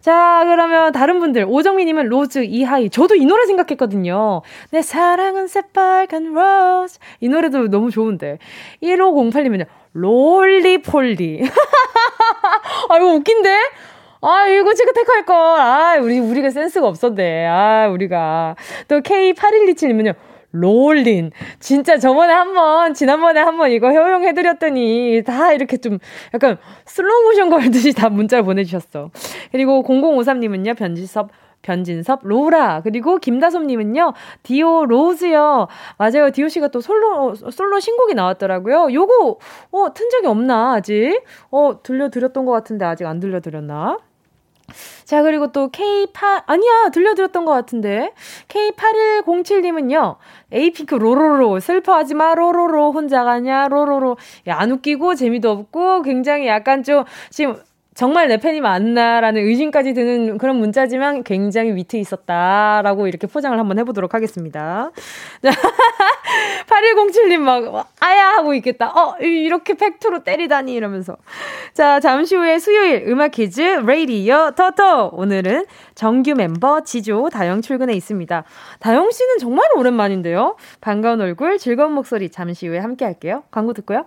S1: 자, 그러면 다른 분들. 오정미님은 Rose 이하이. 저도 이 노래 생각했거든요. 내 사랑은 새빨간 Rose. 이 노래도 너무 좋은데. 1508님은요. Roly-Poly. 아, 이거 웃긴데? 아, 이거 지금 택할 걸. 아, 우리, 우리가 센스가 없었네. 아, 우리가. 또 K8127님은요. Rollin'. 진짜 저번에 한 번, 지난번에 한 번 이거 허용해드렸더니 다 이렇게 좀 약간 슬로우 모션 걸듯이 다 문자를 보내주셨어. 그리고 0053님은요, 변지섭, 변진섭, 로라, 그리고 김다솜님은요, 디오 Rose요. 맞아요. 디오 씨가 또 솔로, 솔로 신곡이 나왔더라고요. 요거, 어, 튼 적이 없나, 아직? 어, 들려드렸던 것 같은데 아직 안 들려드렸나? 자, 그리고 또 K8, 아니야, 들려드렸던 것 같은데. K8107님은요, 에이핑크 로로로, 슬퍼하지 마, 로로로, 혼자 가냐, 로로로. 야, 안 웃기고, 재미도 없고, 굉장히 약간 좀, 지금, 정말 내 팬이 맞나라는 의심까지 드는 그런 문자지만 굉장히 위트 있었다라고 이렇게 포장을 한번 해보도록 하겠습니다. 8107님 막, 아야! 하고 있겠다. 어, 이렇게 팩트로 때리다니 이러면서. 자, 잠시 후에 수요일 음악 퀴즈 레이디어 터터. 오늘은 정규 멤버 지조 다영 출근해 있습니다. 다영 씨는 정말 오랜만인데요. 반가운 얼굴, 즐거운 목소리 잠시 후에 함께 할게요. 광고 듣고요.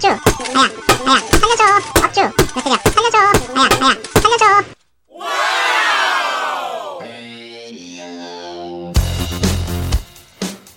S6: 업주 아야 아야 살려줘 업주 몇 살려줘 아야 아야 살려줘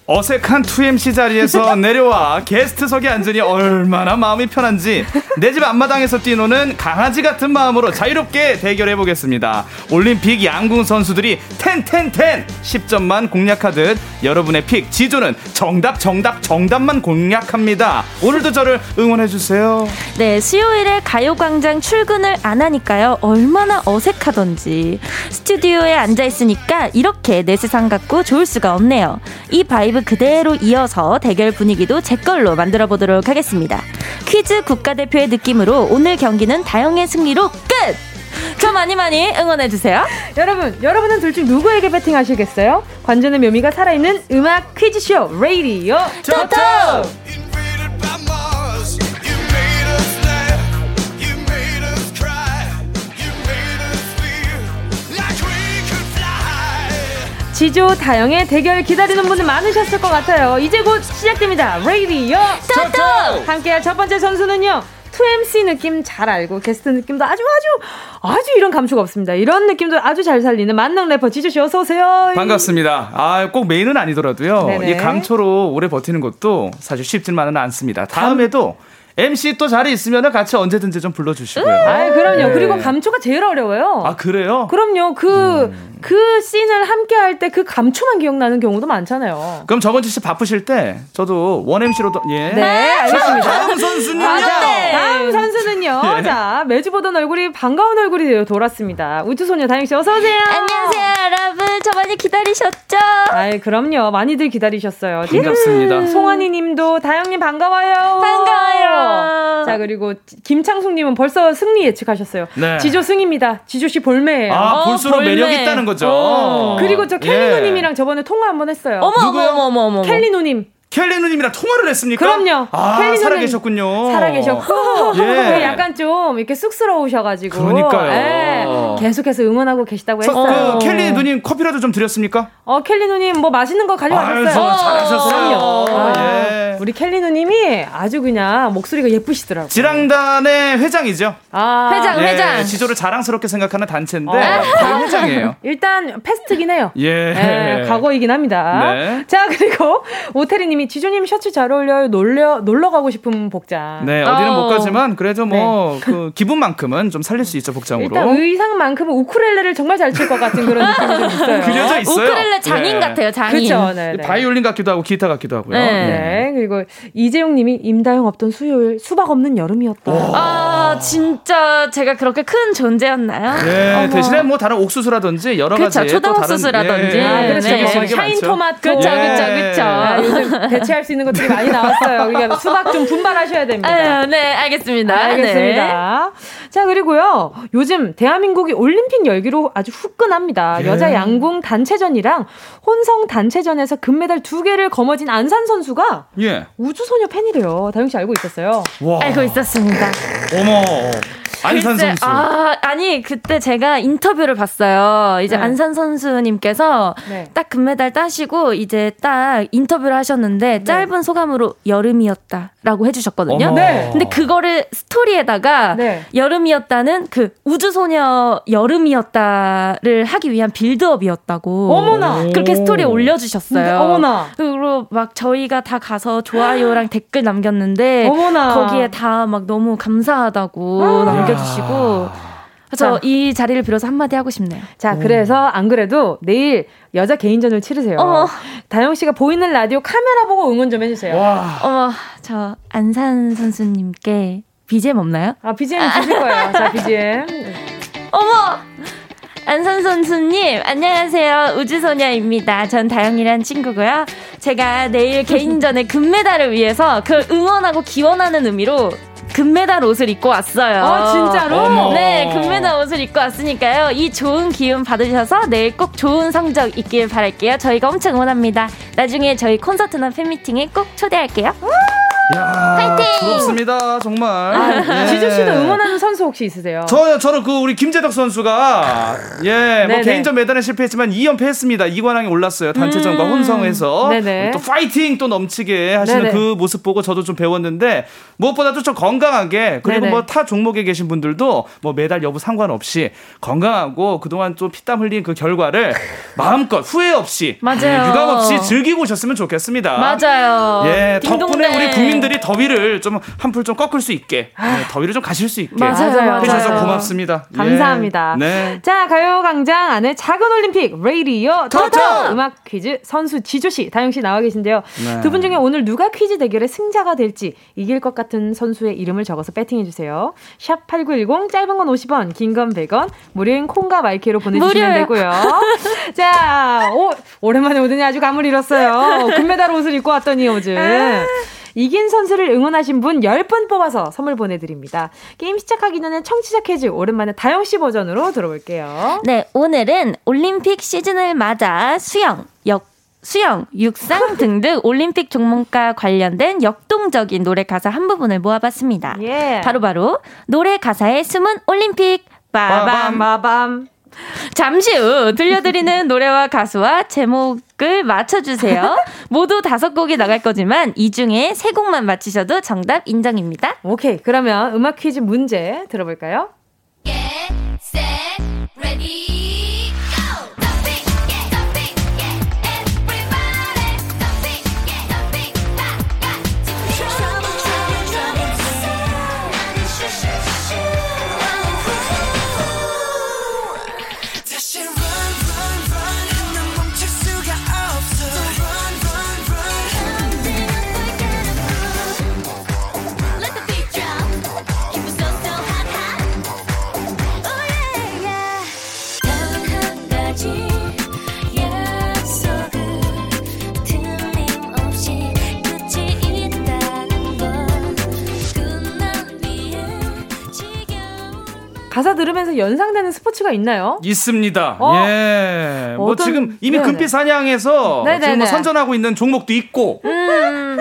S7: 어색한 2MC 자리에서 내려와 게스트석에 앉으니 얼마나 마음이 편한지 내 집 앞마당에서 뛰노는 강아지 같은 마음으로 자유롭게 대결해 보겠습니다. 올림픽 양궁 선수들이 텐텐텐 10점만 공략하듯 여러분의 pick 지조는 정답 정답 정답만 공략합니다. 오늘도 저를 응원해 주세요.
S8: 네, 수요일에 가요광장 출근을 안 하니까요. 얼마나 어색하던지. 스튜디오에 앉아 있으니까 이렇게 내 세상 같고 좋을 수가 없네요. 이 vibe 그대로 이어서 대결 분위기도 제 걸로 만들어 보도록 하겠습니다. 퀴즈 국가대표의 느낌으로 오늘 경기는 다영의 승리로 끝! 저 많이 많이 응원해주세요.
S1: 여러분, 여러분은 둘 중 누구에게 배팅하시겠어요? 관전의 묘미가 살아있는 음악 퀴즈쇼, 레이디오 토토! 지조 다영의 대결 기다리는 분들 많으셨을 것 같아요. 이제 곧 시작됩니다. 레이디오 토토! 함께할 첫 번째 선수는요. 2MC 느낌 잘 알고 게스트 느낌도 아주 아주 아주 이런 감추가 없습니다. 이런 느낌도 아주 잘 살리는 만능 래퍼 지조 씨 어서 오세요.
S7: 반갑습니다. 아, 꼭 메인은 아니더라도요. 네네. 이 감초로 오래 버티는 것도 사실 쉽지만은 않습니다. 다음에도 감... MC 또 자리 있으면 같이 언제든지 좀 불러주시고요. 음~
S1: 아, 그럼요. 네. 그리고 감초가 제일 어려워요.
S7: 아, 그래요?
S1: 그럼요. 그, 음. 그 씬을 함께 할 때 그 감초만 기억나는 경우도 많잖아요.
S7: 그럼 저번 주 바쁘실 때 저도 원 MC로도, 예.
S1: 네, 알겠습니다.
S7: 다음 선수는요.
S1: 맞아. 네. 다음 선수는요. 예. 자, 매주 보던 얼굴이 반가운 얼굴이 돌았습니다. 우주소녀 다영 씨 어서 오세요.
S8: 안녕하세요, 여러분. 저 많이 기다리셨죠?
S1: 아이, 그럼요. 많이들 기다리셨어요.
S7: 반갑습니다.
S1: 송환이 님도 다영 님 반가워요.
S8: 반가워요.
S1: 자 그리고 김창숙 님은 벌써 승리 예측하셨어요. 네. 지조 승입니다. 지조 씨 볼매예요.
S7: 아 어, 볼수록 볼매. 매력 있다는 거 죠. 어.
S1: 그리고 저 켈리누님이랑 예. 저번에 통화 한번 했어요.
S8: 어머 어머 어머 어머.
S1: 켈리 누님.
S7: 켈리 누님이랑 통화를 했습니까?
S1: 그럼요.
S7: 아, 켈리 살아 계셨군요.
S1: 살아 계셨고, 예. 약간 좀 이렇게 쑥스러우셔가지고.
S7: 그러니까요. 예.
S1: 계속해서 응원하고 계시다고 했어요.
S7: 그 켈리 누님 커피라도 좀 드렸습니까?
S1: 어, 켈리 누님 뭐 맛있는 거 가져가셨어요.
S7: 아유, 잘하셨어요.
S1: 아, 예. 우리 켈리 누님이 아주 그냥 목소리가 예쁘시더라고요.
S7: 지랑단의 회장이죠.
S8: 아, 회장,
S7: 예,
S8: 회장.
S7: 지조를 자랑스럽게 생각하는 단체인데, 어. 회장이에요.
S1: 일단 패스트긴 해요.
S7: 예.
S1: 예 과거이긴 합니다. 네. 자, 그리고 오태리 님이 지조님 셔츠 잘 어울려요. 놀려 놀러 가고 싶은 복장.
S7: 네, 어디는 어. 못 가지만 그래도 뭐그 네. 기분만큼은 좀 살릴 수 있죠 복장으로.
S1: 일단 의상만큼은 우쿨렐레를 정말 잘 칠 것 같은 그런 느낌이 좀 있어요.
S7: 그려져 있어요.
S8: 우쿨렐레 장인 네. 같아요, 장인.
S1: 그렇죠. 네,
S7: 네. 바이올린 같기도 하고 기타 같기도 하고요.
S1: 네. 네. 그리고 이재용님이 임다영 없던 수요일 수박 없는 여름이었다.
S8: 아 진짜 제가 그렇게 큰 존재였나요?
S7: 네, 대신에 뭐 다른 옥수수라든지 여러
S8: 그쵸,
S7: 가지
S8: 초당 옥수수라든지
S1: 예, 아, 그렇죠. 네. 샤인 토마토.
S8: 그렇죠, 그렇죠, 그렇죠.
S1: 대체할 수 있는 것들이 많이 나왔어요. 그러니까 수박 좀 분발하셔야 됩니다.
S8: 아유, 네, 알겠습니다.
S1: 알겠습니다. 네. 자, 그리고요. 요즘 대한민국이 올림픽 열기로 아주 후끈합니다. 예. 여자 양궁 단체전이랑 혼성 단체전에서 금메달 두 개를 거머쥔 안산 선수가 예. 우주소녀 팬이래요. 다영 씨 알고 있었어요?
S8: 와. 알고 있었습니다.
S7: 어머. 안산 글쎄, 선수.
S8: 아, 아니, 그때 제가 인터뷰를 봤어요. 이제 네. 안산 선수님께서 네. 딱 금메달 따시고 이제 딱 인터뷰를 하셨는데 네. 짧은 소감으로 여름이었다라고 해주셨거든요. 네. 근데 그거를 스토리에다가 네. 여름이었다는 그 우주소녀 여름이었다를 하기 위한 빌드업이었다고. 어머나! 그렇게 스토리에 올려주셨어요. 어머나! 그리고 막 저희가 다 가서 좋아요랑 댓글 남겼는데 어머나! 거기에 다 막 너무 감사하다고 아~ 남겨 남겨주시고. 그래서 이 자리를 빌어서 한마디 하고 싶네요.
S1: 자, 오. 그래서 안 그래도 내일 여자 개인전을 치르세요. 어머. 다영 씨가 보이는 라디오 카메라 보고 응원 좀 해주세요. 와.
S8: 어머, 저 안산 선수님께 BGM 없나요?
S1: 아, BGM 주실 거예요. 자, BGM.
S8: 어머! 안산 선수님, 안녕하세요. 우주소녀입니다. 전 다영이란 친구고요. 제가 내일 개인전의 금메달을 위해서 그 응원하고 기원하는 의미로 금메달 옷을 입고 왔어요.
S1: 아, 진짜로? 어머.
S8: 네, 금메달 옷을 입고 왔으니까요. 이 좋은 기운 받으셔서 내일 꼭 좋은 성적 있길 바랄게요. 저희가 엄청 응원합니다. 나중에 저희 콘서트나 팬미팅에 꼭 초대할게요.
S7: 야, 파이팅! 부럽습니다, 정말. 아,
S1: 예. 지조 씨도 응원하는 선수 혹시 있으세요?
S7: 저, 저는 그 우리 김재덕 선수가, 예, 뭐 개인전 메달에 실패했지만 2연패 했습니다. 2관왕에 올랐어요. 단체전과 음~ 혼성에서. 네네. 또 파이팅 또 넘치게 하시는 네네. 그 모습 보고 저도 좀 배웠는데, 무엇보다도 좀 건강하게, 그리고 뭐 타 종목에 계신 분들도 뭐 메달 여부 상관없이 건강하고 그동안 좀 피땀 흘린 그 결과를 마음껏 후회 없이, 맞아요. 예, 유감 없이 즐기고 오셨으면 좋겠습니다.
S8: 맞아요.
S7: 예, 덕분에 우리 국민 국민들이 더위를 좀 한풀 좀 꺾을 수 있게 네, 더위를 좀 가실 수 있게 맞아요, 해주셔서 맞아요. 고맙습니다.
S1: 감사합니다. 예. 네. 자 가요광장 안에 작은 올림픽 레이디오 터터 음악 퀴즈 선수 지조 씨, 다영 씨 나와 계신데요. 네. 두분 중에 오늘 누가 퀴즈 대결의 승자가 될지 이길 것 같은 선수의 이름을 적어서 배팅해 주세요. 샵 #8910 짧은 건 50원, 긴 건 100원, 무료인 콩과 마이크로 보내주시면 되고요. 자, 오, 오랜만에 오더니 아주 감을 잃었어요. 금메달 옷을 입고 왔더니 요즘. 아. 이긴 선수를 응원하신 분 10분 뽑아서 선물 보내드립니다. 게임 시작하기 전에 청취자 퀴즈 오랜만에 다영씨 버전으로 들어볼게요.
S8: 네, 오늘은 올림픽 시즌을 맞아 수영, 역, 수영, 육상 등등 올림픽 종목과 관련된 역동적인 노래 가사 한 부분을 모아봤습니다. 예. 바로바로 노래 가사에 숨은 올림픽 빠밤 빠밤 잠시 후 들려드리는 노래와 가수와 제목을 맞춰주세요. 모두 다섯 곡이 나갈 거지만 이 중에 세 곡만 맞히셔도 정답 인정입니다.
S1: 오케이. 그러면 음악 퀴즈 문제 들어볼까요? Get, set, ready. 가사 들으면서 연상되는 스포츠가 있나요?
S7: 있습니다. 어? 예. 뭐 지금 이미 네네. 금빛 사냥에서 지금 뭐 선전하고 있는 종목도 있고. 음.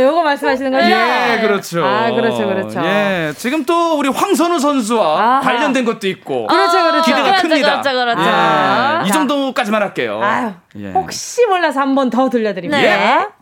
S1: 요거 말씀하시는 거죠?
S7: 예, 그렇죠.
S1: 아, 그렇죠, 그렇죠.
S7: 예, 지금 또 우리 황선우 선수와 아하. 관련된 것도 있고.
S1: 그렇죠, 그렇죠.
S7: 기대가
S1: 그렇죠,
S7: 큽니다.
S8: 그렇죠, 그렇죠.
S7: 예, 이 정도까지만 할게요. 아유,
S1: 예. 혹시 몰라서 한 번 더 들려드립니다. 네. 예.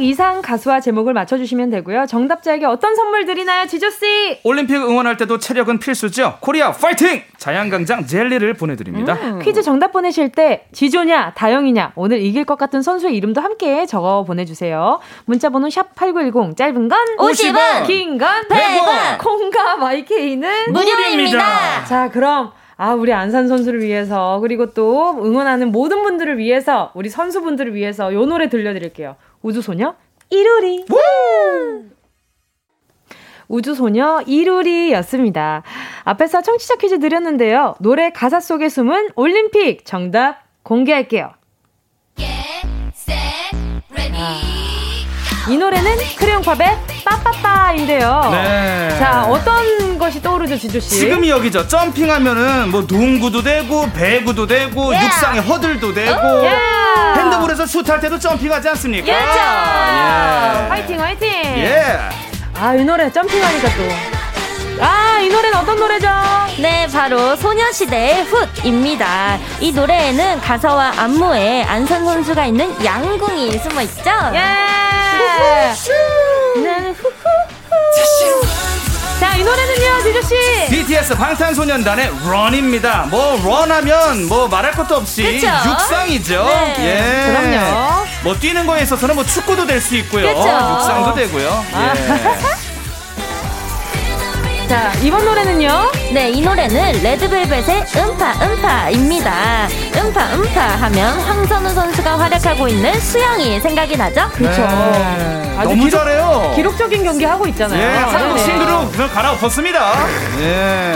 S1: 이상 가수와 제목을 맞춰주시면 되고요. 정답자에게 어떤 선물 드리나요, 지조씨?
S7: 올림픽 응원할 때도 체력은 필수죠. 코리아 파이팅! 자양강장 젤리를 보내드립니다.
S1: 음. 퀴즈 정답 보내실 때 지조냐, 다영이냐, 오늘 이길 것 같은 선수의 이름도 함께 적어 보내주세요. 문자번호 샵8910, 짧은 건
S8: 50원,
S1: 긴 건
S8: 100원,
S1: 콩과 마이케이는
S8: 무료입니다.
S1: 자, 그럼 아, 우리 안산 선수를 위해서, 그리고 또 응원하는 모든 분들을 위해서, 우리 선수분들을 위해서 요 노래 들려드릴게요. 우주소녀, 이루리. 우주소녀 이루리였습니다. 앞에서 청취자 퀴즈 드렸는데요. 노래 가사 속에 숨은 올림픽 정답 공개할게요. 아. 이 노래는 크레용팝의 빠빠빠인데요. 네. 자, 어떤 것이 떠오르죠, 지조씨?
S7: 지금이 여기죠. 점핑하면은 뭐 농구도 되고, 배구도 되고, yeah. 육상에 허들도 되고, yeah. 핸드볼에서 슛할 때도 점핑하지 않습니까?
S1: 그렇죠. 예. 화이팅, 화이팅! 예. 아, 이 노래 점핑하니까 또. 아, 이 노래는 어떤 노래죠?
S8: 네, 바로 소녀시대의 훗입니다. 이 노래에는 가사와 안무에 안선 선수가 있는 양궁이 숨어 있죠?
S1: 예! 나는 후후후. 자, 이 노래는요, 지조씨.
S7: BTS 방탄소년단의 런입니다. 뭐, 런하면 뭐 말할 것도 없이 그쵸? 육상이죠. 네.
S1: 예. 그럼요.
S7: 뭐 뛰는 거에 있어서는 뭐 축구도 될 수 있고요. 그쵸? 육상도 되고요. 아. 예.
S8: 자, 이번 노래는요? 네, 이 노래는 레드벨벳의 음파, 음파입니다. 음파, 음파 하면 황선우 선수가 활약하고 있는 수영이 생각이 나죠?
S1: 그렇죠.
S7: 네. 너무 기록, 잘해요.
S1: 기록적인 경기 하고 있잖아요.
S7: 예, 한국 싱그룹 갈아엎었습니다. 예.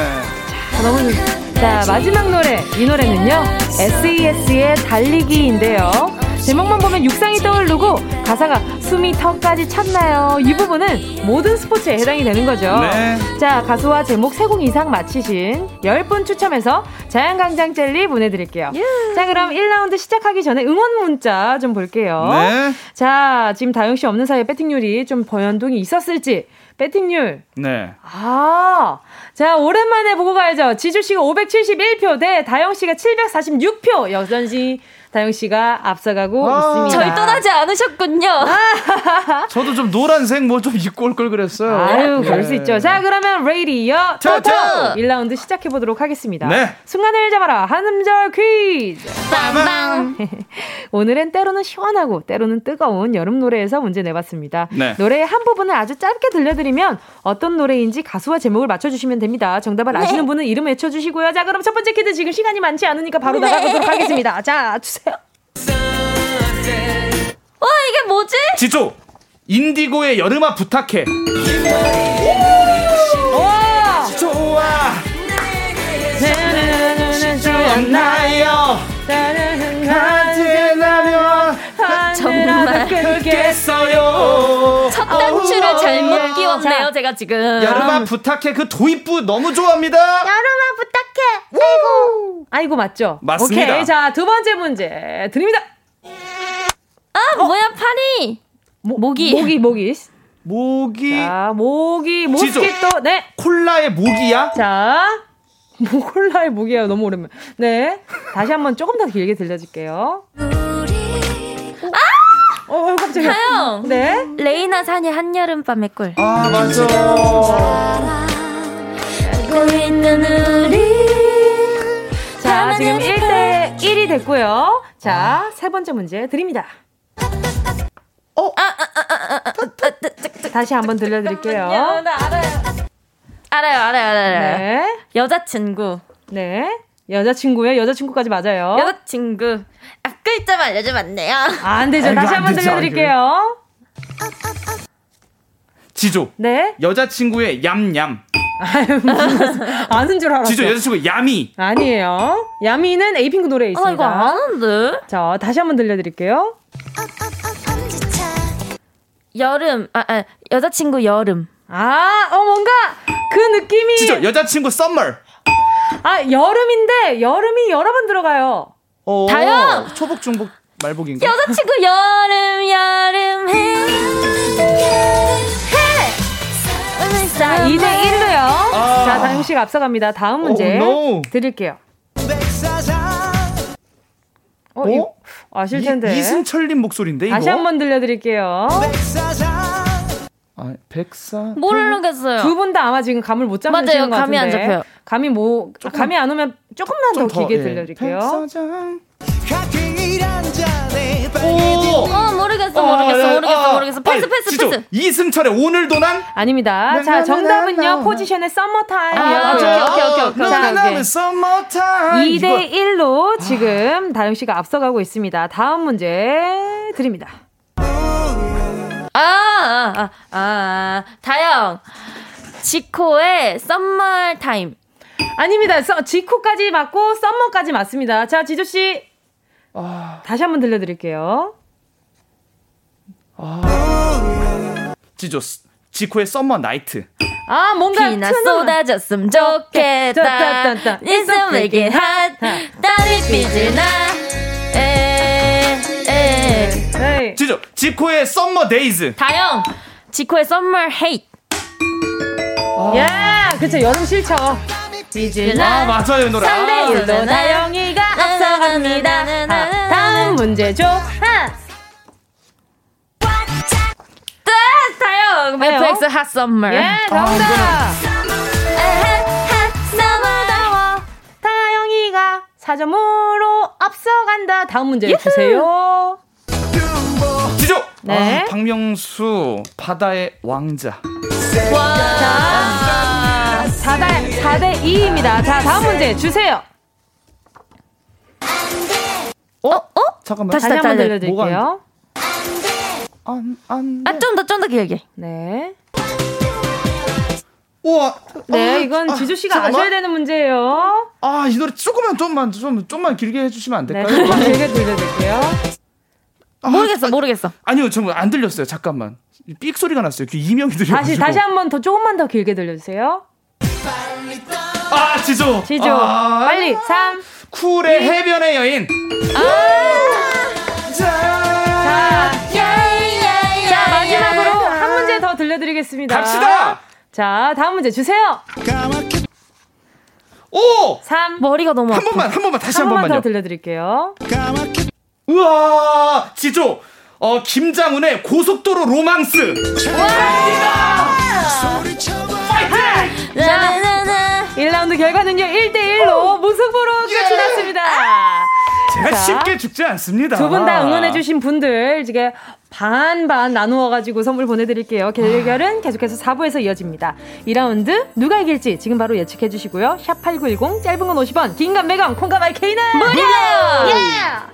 S1: 자, 너무. 자, 마지막 노래. 이 노래는요. SES의 달리기인데요. 제목만 보면 육상이 떠오르고 가사가 숨이 턱까지 찼나요? 이 부분은 모든 스포츠에 해당이 되는 거죠. 네. 자, 가수와 제목 세 곡 이상 맞히신 10분 추첨해서 자연강장 젤리 보내드릴게요. 예. 자, 그럼 1라운드 시작하기 전에 응원 문자 좀 볼게요. 네. 자, 지금 다영 씨 없는 사이에 배팅률이 좀 변동이 있었을지. 배팅률.
S7: 네.
S1: 아, 자, 오랜만에 보고 가야죠. 지주 씨가 571표 대 다영 씨가 746표. 여전히 다영 씨가 앞서가고 아~ 있습니다.
S8: 저희 떠나지 않으셨군요.
S7: 저도 좀 노란색 뭐 좀 입고 올 걸 그랬어요.
S1: 아유, 네. 그럴 수 있죠. 자, 그러면 레이디어 토토 1라운드 시작해 보도록 하겠습니다. 네. 순간을 잡아라. 한음절 퀴즈. 빵빵. 오늘은 때로는 시원하고 때로는 뜨거운 여름 노래에서 문제 내봤습니다. 네. 노래의 한 부분을 아주 짧게 들려드리면 어떤 노래인지 가수와 제목을 맞춰주시면 됩니다. 정답을 아시는 네. 분은 이름 외쳐주시고요. 자, 그럼 첫 번째 퀴즈 지금 시간이 많지 않으니까 바로 네. 나가보도록 하겠습니다. 자, 주세요.
S8: 와 이게 뭐지?
S7: 지조 인디고의 여름아 부탁해.
S1: 와
S7: 좋아. 좋나요?
S8: 정말
S7: 그겠어요.
S8: 첫 단추를 잘못 끼웠네요, 제가 지금.
S7: 여름아 부탁해 그 도입부 너무 좋아합니다.
S8: 여름아 부탁해. 아이고.
S1: 아이고 맞죠?
S7: 맞습니다.
S1: 오케이. 자, 두 번째 문제 드립니다.
S8: 아, 어? 뭐야, 파리.
S1: 모, 모기. 모기, 모기.
S7: 모기.
S1: 자, 모기, 모스키토. 네.
S7: 콜라의 모기야?
S1: 자. 뭐 콜라의 모기야 너무 오랜만. 네. 다시 한번 조금 더 길게 들려줄게요.
S8: 아!
S1: 어, 갑자기.
S8: 다영.
S1: 네.
S8: 레이나 산의 한여름 밤의 꿀.
S7: 아, 맞아.
S8: 알고 있는 우리.
S1: 자, 지금 1대 1이 됐고요. 자, 세 번째 문제 드립니다. 어? 아, 아, 아, 다시 한번 들려드릴게요.
S8: 나 알아요. 알아요, 알아요, 알아요.
S1: 네.
S8: 여자친구.
S1: 네. 여자친구요? 여자친구까지 맞아요.
S8: 여자친구. 앞글자만 알려주면 안 돼요?
S1: 아, 안 되죠. 아이고, 다시 한번 들려드릴게요.
S7: 지조.
S1: 네.
S7: 여자친구의 얌얌.
S1: 아는 줄 알았어.
S7: 지조 여자친구 야미.
S1: 아니에요. 야미는 에이핑크 노래에 있습니다. 아,
S8: 이거 아는데?
S1: 자, 다시 한번 들려드릴게요.
S8: 여름, 아, 아, 여자친구 여름.
S1: 아, 어, 뭔가 그 느낌이.
S7: 진짜 여자친구 썸머.
S1: 아, 여름인데 여름이 여러 번 들어가요.
S7: 어,
S8: 다영!
S7: 초복, 중복, 말복인가?
S8: 여자친구 여름, 여름, 해.
S1: 자, 2대 1로요. 아. 자, 다영 씨가 앞서갑니다. 다음 문제 oh, no. 드릴게요. 어? 이, 아실 텐데.
S7: 이, 이승철님 목소리인데 이거.
S1: 다시 한 번 들려드릴게요.
S7: 아, 백사.
S8: 모르겠어요.
S1: 두 분 다 아마 지금 감을 못 잡으시는 것
S8: 감이
S1: 같은데.
S8: 안 잡혀요.
S1: 감이 뭐 조금, 감이 안 오면 조금만 더, 더 길게 예. 들려드릴게요.
S7: 백사장.
S8: 오! 어, 모르겠어, 모르겠어, 모르겠어, 모르겠어. 패스, 패스, 패스.
S7: 이승철의 오늘도 난?
S1: 아닙니다. 자, 정답은요, 포지션의 Summer Time이었고요.
S8: 아, 오케이, 오케이, 오케이.
S1: 자,
S8: 오케이.
S1: 2대 1로 지금 다영 씨가 앞서가고 있습니다. 다음 문제 드립니다.
S8: 아, 아, 아, 아, 다영. 지코의 Summer Time.
S1: 아닙니다. 서, 지코까지 맞고 Summer까지 맞습니다. 자, 지조 씨. 아... 다시 한번 들려드릴게요.
S7: 아... 지조 지코의 Summer Night.
S1: 아 뭔가
S8: 비나 쏟아졌으면 좋겠다. Making hot. 땀이 삐질 나.
S7: 지조 지코의 Summer Days.
S8: 다영 지코의 Summer Hate.
S1: 야, 그쵸 여름 싫죠.
S7: 아 맞아요 노래.
S1: 3대 1로 다영이가 앞서갑니다. 아, 다음 문제 줘. 하.
S8: 다영 FX 핫 썸머.
S1: 예, 정답. 다영이가 4점으로 앞서간다. 다음 문제
S8: 유후.
S1: 주세요.
S7: 지조.
S1: 네.
S7: 아, 박명수 바다의 왕자.
S8: 와.
S1: 자, 4대, 4대 2입니다. 자, 다음 문제 주세요.
S7: 어? 어? 잠깐만.
S1: 다시, 다시 한번 들려드릴게요.
S7: 안, 안.
S8: 아, 좀 더, 좀 더 길게.
S1: 네.
S7: 우와.
S1: 네, 이건 아, 지주 씨가 잠깐만. 아셔야 되는 문제예요.
S7: 아, 이 노래 조금만 좀만 좀 좀만 길게 해 주시면 안 될까요?
S1: 네, 조금 길게 들려드릴게요.
S8: 아, 모르겠어, 모르겠어.
S7: 아니요, 정말 안 들렸어요. 잠깐만. 삑 소리가 났어요. 그 이명이 들려.
S1: 다시 다시 한 번 더 조금만 더 길게 들려주세요.
S7: 아, 지조.
S1: 지조. 아, 빨리 3.
S7: 쿨의 2. 해변의 여인.
S1: 아. 자. 자. 자, 마지막으로 한 문제 더 들려드리겠습니다.
S7: 갑시다.
S1: 자, 다음 문제 주세요.
S7: 오!
S1: 3.
S8: 머리가 너무
S7: 한 번만, 한 번만, 다시 한,
S1: 한
S7: 번만요.
S1: 더 들려드릴게요.
S7: 우와! 지조! 어, 김장훈의 고속도로 로망스!
S1: 파이팅! 자, 1라운드 결과는요, 1대1로 무승부로 끝이 났습니다.
S7: 제가 자, 쉽게 죽지 않습니다.
S1: 두 분 다 응원해주신 분들, 지금 반반 나누어가지고 선물 보내드릴게요. 대결은 계속해서 4부에서 이어집니다. 2라운드 누가 이길지 지금 바로 예측해주시고요. 샵8910, 짧은 건 50원, 긴 건 100원, 콩과 마이 케이는
S8: 무료!
S1: 예!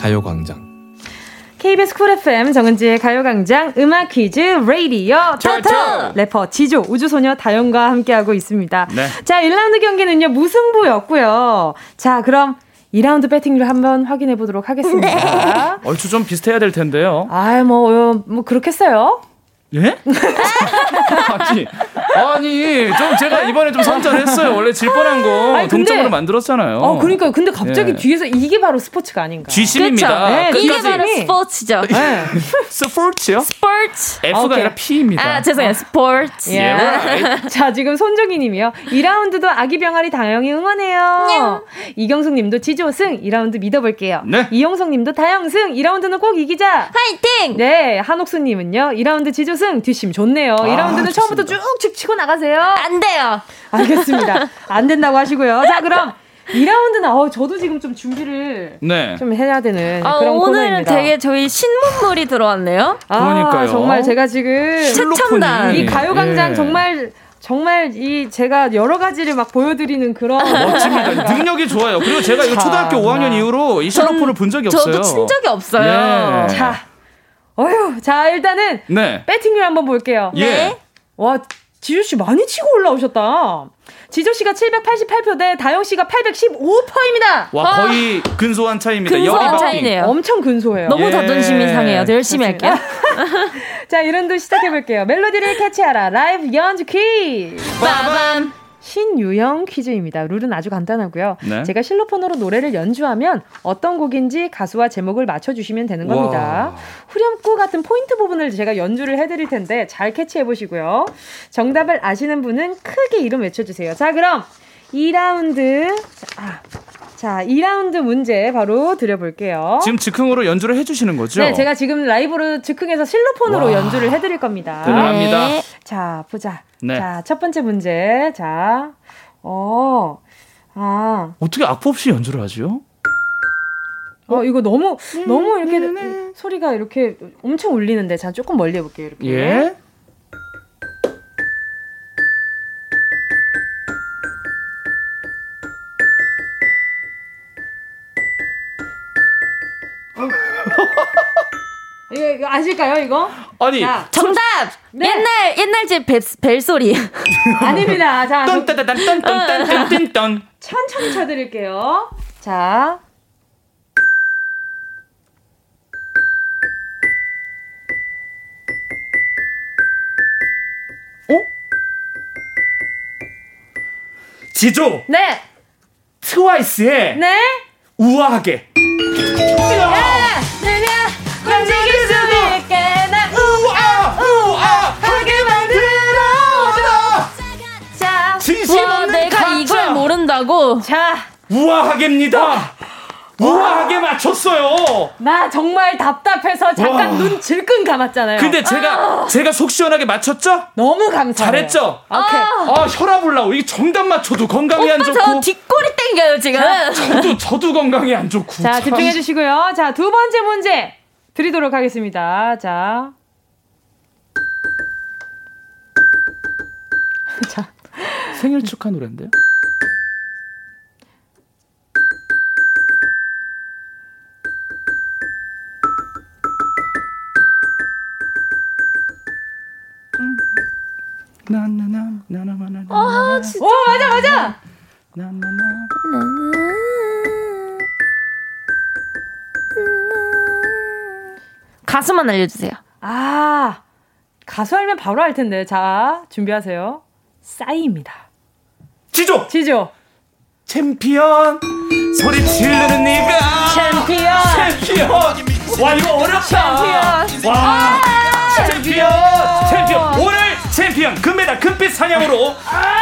S5: 가요광장
S1: KBS Cool FM 정은지의 가요광장 음악 퀴즈 레이디어 토토 래퍼 지조 우주소녀 다영과 함께하고 있습니다.
S7: 네.
S1: 자 1라운드 경기는요 무승부였고요. 자 그럼 2라운드 배팅률 한번 확인해 보도록 하겠습니다. 네.
S7: 얼추 좀 비슷해야 될 텐데요.
S1: 아뭐 뭐 그렇겠어요?
S7: 예? 아니, 아니, 좀 제가 이번에 좀 선전했어요. 원래 질 뻔한 거 아니, 근데, 동점으로 만들었잖아요.
S1: 어, 그러니까 근데 갑자기 예. 뒤에서 이게 바로 스포츠가 아닌가?
S7: G심입니다.
S8: 네, 이게 바로 스포츠죠.
S1: 네.
S7: 스포츠요?
S8: 스포츠.
S7: F가 오케이. 아니라 P입니다.
S8: 아, 죄송해요. 스포츠.
S1: 예. Yeah. 자, 지금 손종희님이요. 2라운드도 아기 병아리 다영이 응원해요. 이경숙님도 지조승 2라운드 믿어볼게요.
S7: 네.
S1: 이용성님도 다영승 2라운드는 꼭 이기자.
S8: 화이팅!
S1: 네, 한옥수님은요. 2라운드 지조 우승 뒷심 좋네요. 아, 2라운드는 처음부터 쭉쭉 치고 나가세요.
S8: 안 돼요.
S1: 알겠습니다. 안 된다고 하시고요. 자, 그럼 2라운드는 어, 저도 지금 좀 준비를
S7: 네.
S1: 좀 해야 되는
S8: 아,
S1: 그런
S8: 오늘은
S1: 코너입니다.
S8: 되게 저희 신문물이 들어왔네요.
S1: 아,
S7: 그러니까요.
S1: 정말 제가 지금
S8: 최첨단
S1: 이 가요광장
S7: 예.
S1: 정말 정말 이 제가 여러 가지를 막 보여드리는 그런
S7: 멋집니다. 능력이 좋아요. 그리고 제가 이거 초등학교 5학년 이후로 이 실로폰을 본 적이 없어요.
S8: 저도 친 적이 없어요.
S1: 자, 어휴, 자 일단은
S7: 네.
S1: 배팅률 한번 볼게요.
S7: 예.
S1: 와 지조 씨 많이 치고 올라오셨다. 지조 씨가 788표 대 다영 씨가 815표입니다.
S7: 와 거의 근소한 차이입니다.
S8: 근소한 차이네요.
S1: 엄청 근소해요.
S8: 너무 예. 자존심이 상해요. 열심히 할게요.
S1: 자, 이런 도 시작해 볼게요. 멜로디를 캐치하라. 라이브 연주 퀴즈. 빠밤. 신유형 퀴즈입니다. 룰은 아주 간단하고요. 네. 제가 실로폰으로 노래를 연주하면 어떤 곡인지 가수와 제목을 맞춰주시면 되는 겁니다. 와. 후렴구 같은 포인트 부분을 제가 연주를 해드릴 텐데 잘 캐치해 보시고요. 정답을 아시는 분은 크게 이름 외쳐주세요. 자, 그럼 2라운드. 아. 자, 2라운드 문제 바로 드려볼게요.
S7: 지금 즉흥으로 연주를 해주시는 거죠?
S1: 네, 제가 지금 라이브로 즉흥해서 실로폰으로 와. 연주를 해드릴 겁니다.
S7: 대단합니다. 네.
S1: 자, 보자. 네. 자, 첫 번째 문제. 자, 어, 아.
S7: 어떻게 악보 없이 연주를 하죠?
S1: 어, 이거 너무, 너무 이렇게 소리가 이렇게 엄청 울리는데. 자, 조금 멀리 해볼게요, 이렇게.
S7: 예.
S1: 아실까요, 이거?
S7: 아니.
S8: 자, 정답! 네. 옛날, 옛날 집 벨, 벨소리.
S1: 아닙니다. 자. 천천히 쳐드릴게요. 자.
S7: 어? 지조.
S1: 네.
S7: 트와이스의.
S1: 네.
S7: 우아하게.
S1: 야, 움직일 수 있게 나 우아 우아 하게 만들어줘 자
S8: 진심 와, 내가 가짜. 이걸 모른다고
S1: 자
S7: 우아하게입니다 우아하게 맞췄어요.
S1: 나 정말 답답해서 잠깐 와. 눈 질끈 감았잖아요.
S7: 근데 제가 아. 제가 속 시원하게 맞췄죠?
S1: 너무 감사해요.
S7: 잘했죠?
S1: 오케이.
S7: 아, 혈압 올라오. 이게 정답 맞춰도 건강이 안 좋고. 저
S8: 뒷골이 땡겨요 지금.
S7: 저도 저도 건강이 안 좋고.
S1: 자 집중해 주시고요. 자 두 번째 문제. 드리도록 하겠습니다. 자.
S7: 자. 생일 축하 노래인데요? 나나나 나나나나.
S1: 아, 진짜. 오, 맞아, 맞아. 나나나.
S8: 가수만 알려주세요.
S1: 아, 가수 알면 바로 알 텐데. 자, 준비하세요. 싸이입니다.
S7: 지조!
S1: 지조!
S7: 챔피언! 소리 지르는 네가!
S1: 챔피언!
S7: 챔피언! 와, 이거 어렵다! 챔피언! 와! 아~ 챔피언! 챔피언! 오늘 챔피언 금메달 금빛 사냥으로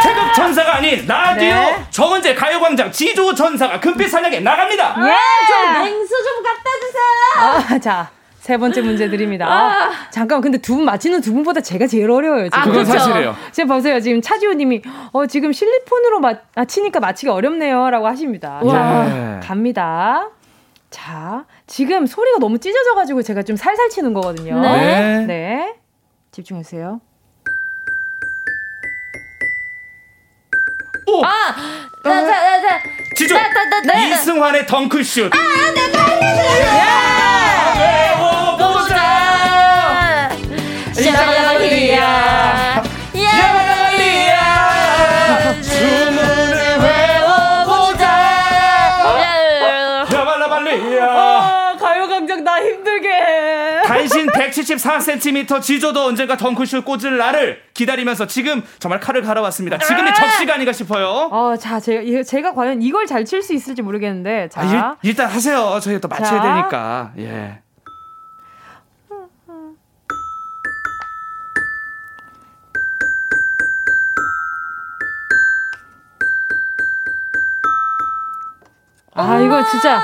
S7: 태극 전사가 아닌 라디오 네. 정은지 가요광장 지조 전사가 금빛 사냥에 나갑니다!
S1: 예! 저 냉수 좀 갖다 주세요! 아, 자. 세 번째 문제 드립니다. 아. 잠깐 근데 두 분 맞히는 두 분보다 제가 제일 어려워요. 지금.
S7: 아, 그건 사실이에요.
S1: 지금 보세요. 지금 차지우님이 어 지금 실리폰으로 맞히니까 맞히기 어렵네요라고 하십니다. 와. 자, 갑니다. 자, 지금 소리가 너무 찢어져가지고 제가 좀 살살 치는 거거든요.
S7: 네.
S1: 네. 집중해주세요.
S7: 오!
S8: 아! 자, 자, 자, 자.
S7: 지조! 이승환의 덩크슛!
S8: 아, 네, 주문을 외워보자.
S7: 야말라말리야
S1: 아, 가요광장 나 힘들게 해.
S7: 단신 174cm 지조도 언젠가 덩크슛 꽂을 날을 기다리면서 지금 정말 칼을 갈아왔습니다. 지금이 적시가 아닌가 싶어요.
S1: 어, 자 제가, 제가 과연 이걸 잘 칠 수 있을지 모르겠는데 자.
S7: 아, 일, 단 하세요. 저희가 또 맞춰야 자. 되니까. 예.
S1: 아, 이거 진짜.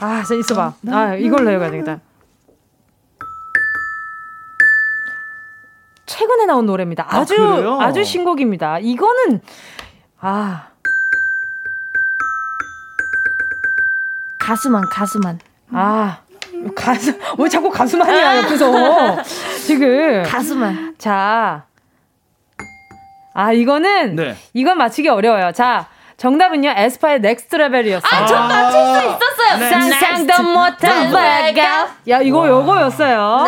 S1: 아, 자, 있어봐. 아, 이걸로 해야 되겠다. 최근에 나온 노래입니다. 아, 아주, 아, 아주 신곡입니다. 이거는, 아.
S8: 가수만, 가수만.
S1: 아. 가수, 왜 자꾸 가수만이야, 옆에서. 지금.
S8: 가수만.
S1: 자. 아, 이거는,
S7: 네.
S1: 이건 맞히기 어려워요. 자, 정답은요, 에스파의 Next Level이었어요.
S8: 아, 저 맞힐 수 있었어요.
S1: 네. 상상도 못한 발가. 야, 이거 요거였어요.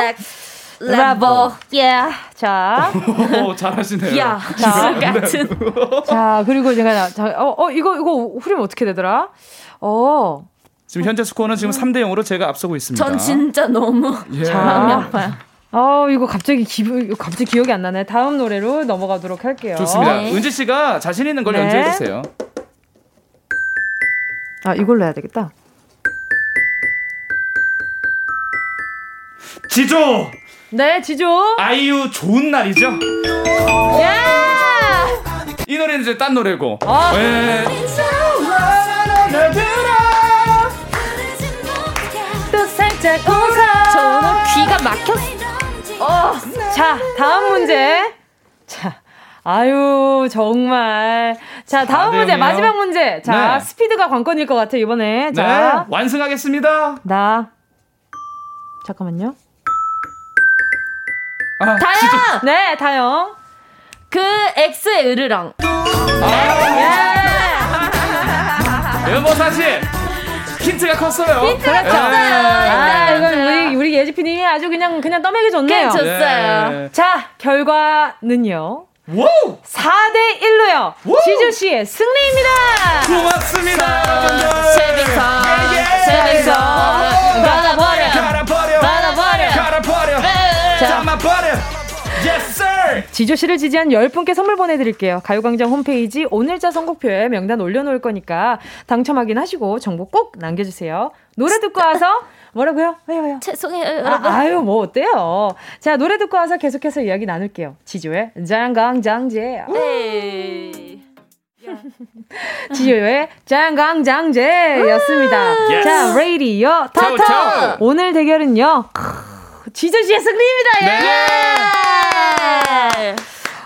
S8: 레버. 예.
S1: 자.
S7: 오, 잘하시네요.
S8: 야, 자, 같은.
S1: 자, 그리고 제가 자, 어, 어 이거 이거 흐름 어떻게 되더라? 어.
S7: 지금 현재 스코어는 지금 3대 0으로 제가 앞서고 있습니다.
S8: 전 진짜 너무 예. 마음이 아파요.
S1: 어, 이거 갑자기 기분, 갑자기 기억이 안 나네. 다음 노래로 넘어가도록 할게요.
S7: 좋습니다. 네. 은지 씨가 자신 있는 걸 네. 연주해 주세요.
S1: 아, 이걸로 해야 되겠다.
S7: 지조!
S1: 네, 지조.
S7: 아이유 좋은 날이죠? 야! 이 노래는 이제 딴 노래고. 어. 네.
S1: 또 살짝 웃어.
S8: 저는 귀가 막혔어.
S1: 어, 자, 다음 문제. 자, 아유, 정말. 자, 다음 문제, 마지막 문제. 자, 네. 스피드가 관건일 것 같아, 이번에. 자.
S7: 네, 완승하겠습니다.
S1: 나. 잠깐만요.
S8: 아, 다영! 진짜.
S1: 네, 다영.
S8: 그 X의 으르렁.
S7: 아, 예. 뭐 사실 힌트가 컸어요.
S8: 힌트가 컸어요.
S1: 아, 이건 우리, 우리 예지피님이 아주 그냥, 그냥 떠먹여 줬네요.
S8: 줬어요.
S1: 네. 자, 결과는요.
S7: 오!
S1: 4대 1로요. 지주 씨의 승리입니다.
S7: 고맙습니다.
S8: 재밌어. 재밌어. 받아버려.
S7: 갈아버려.
S8: 받아버려.
S7: 갈아버려. 담아버려. Yes, sir!
S1: 지조 씨를 지지한 10분께 선물 보내드릴게요. 가요광장 홈페이지 오늘자 선곡표에 명단 올려놓을 거니까 당첨 확인하시고 정보 꼭 남겨주세요. 노래 듣고 와서 뭐라고요? 왜요, 왜요?
S8: 죄송해요,
S1: 아,
S8: 여러분.
S1: 아, 아유, 뭐 어때요? 자, 노래 듣고 와서 계속해서 이야기 나눌게요. 지조의 장강장제.
S8: 네.
S1: 지효의 장강장제였습니다.
S7: yes.
S1: 자, 레이디어 터터. 오늘 대결은요. 지조씨의 승리입니다. 예!
S7: 네.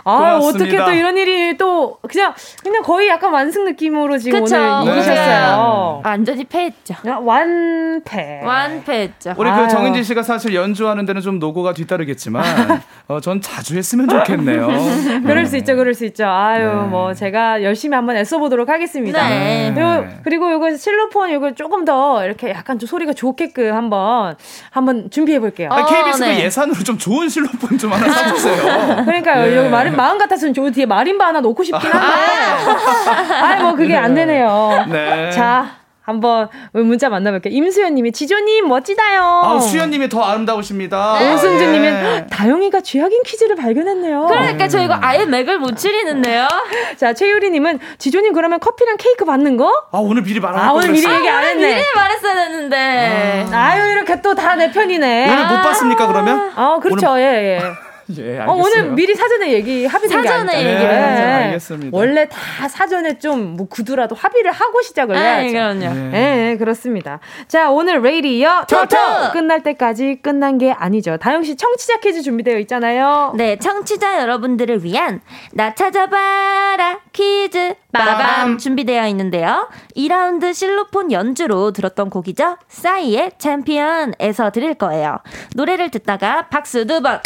S1: 아, 어떻게 또 이런 일이 또 그냥 그냥 거의 약간 완승 느낌으로 지금
S8: 그쵸?
S1: 오늘 이기셨어요.
S8: 네. 완전히 패했죠.
S1: 완패.
S8: 완패했죠.
S7: 우리 그 정은지 씨가 사실 연주하는 데는 좀 노고가 뒤따르겠지만 어, 전 자주 했으면 좋겠네요.
S1: 그럴 수 있죠, 그럴 수 있죠. 아유, 네. 뭐 제가 열심히 한번 애써 보도록 하겠습니다.
S8: 네.
S1: 그리고, 그리고 이거 실로폰 이거 조금 더 이렇게 약간 좀 소리가 좋게끔 한번 한번 준비해 볼게요.
S7: 아, KBS 어, 네. 그 예산으로 좀 좋은 실로폰 좀 하나 사 주세요.
S1: 그러니까요. 네. 여기 마른 마음 같았으면 저 뒤에 마림바 하나 놓고 싶긴 한데. 아이 뭐 그게 안 되네요.
S7: 네.
S1: 자. 한번 문자 만나볼게요. 임수연님이 지조님 멋지다요.
S7: 아, 수연님이 더 아름다우십니다.
S1: 네. 오승주님은 네. 다영이가 쥐약인 퀴즈를 발견했네요.
S8: 그러니까 저 이거 아예 맥을 못 추리는데요.
S1: 자 최유리님은 지조님 그러면 커피랑 케이크 받는 거?
S7: 아 오늘 미리 말하고
S1: 아 오늘 미리 얘기 안 했네.
S8: 미리 말했어야 했는데.
S1: 아. 유 이렇게 또 다 내 편이네.
S7: 오늘 못 봤습니까 그러면?
S1: 아 그렇죠 오늘... 예 예.
S7: 예,
S1: 어, 오늘 미리 사전에 얘기 합의된
S8: 사전에
S1: 게
S8: 얘기를
S1: 네.
S7: 네, 알겠습니다.
S1: 원래 다 사전에 좀 뭐 구두라도 합의를 하고 시작을 해야죠.
S8: 그럼요.
S1: 네. 네, 그렇습니다. 자, 오늘 레이디어 토토 끝날 때까지 끝난 게 아니죠. 다영 씨 청취자 퀴즈 준비되어 있잖아요.
S8: 네, 청취자 여러분들을 위한 나 찾아봐라 퀴즈 빠밤 준비되어 있는데요. 2라운드 실로폰 연주로 들었던 곡이죠. 싸이의 챔피언에서 드릴 거예요. 노래를 듣다가 박수 두 번.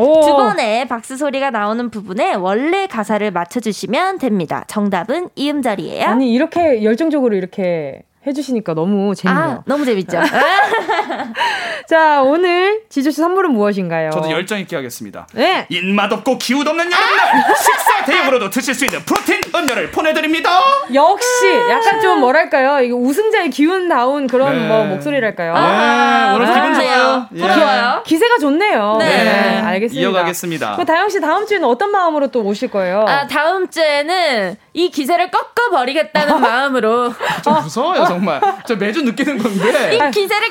S1: 오.
S8: 두 번의 박수 소리가 나오는 부분에 원래 가사를 맞춰주시면 됩니다. 정답은 이음절이에요.
S1: 아니 이렇게 열정적으로 이렇게 해주시니까 너무 재밌네요.
S8: 아, 너무 재밌죠.
S1: 자, 오늘 지조 씨 선물은 무엇인가요?
S7: 저도 열정 있게 하겠습니다.
S1: 네.
S7: 입맛 없고 기운 없는 여러분들 식사 대용으로도 드실 수 있는 프로틴 음료를 보내드립니다.
S1: 역시 약간 좀 뭐랄까요, 이거 우승자의 기운다운 그런 네. 뭐 목소리랄까요.
S7: 아, 오늘 기분 좋아요.
S8: 부러워요.
S1: 기, 세가 좋네요.
S8: 네.
S1: 네. 알겠습니다.
S7: 이어가겠습니다.
S1: 그 다영 씨 다음 주에는 어떤 마음으로 또 오실 거예요?
S8: 아, 다음 주에는 이 기세를 꺾어 버리겠다는 마음으로
S7: 좀 무서워요 정말. 저 매주 느끼는 건데.
S8: 이 기세를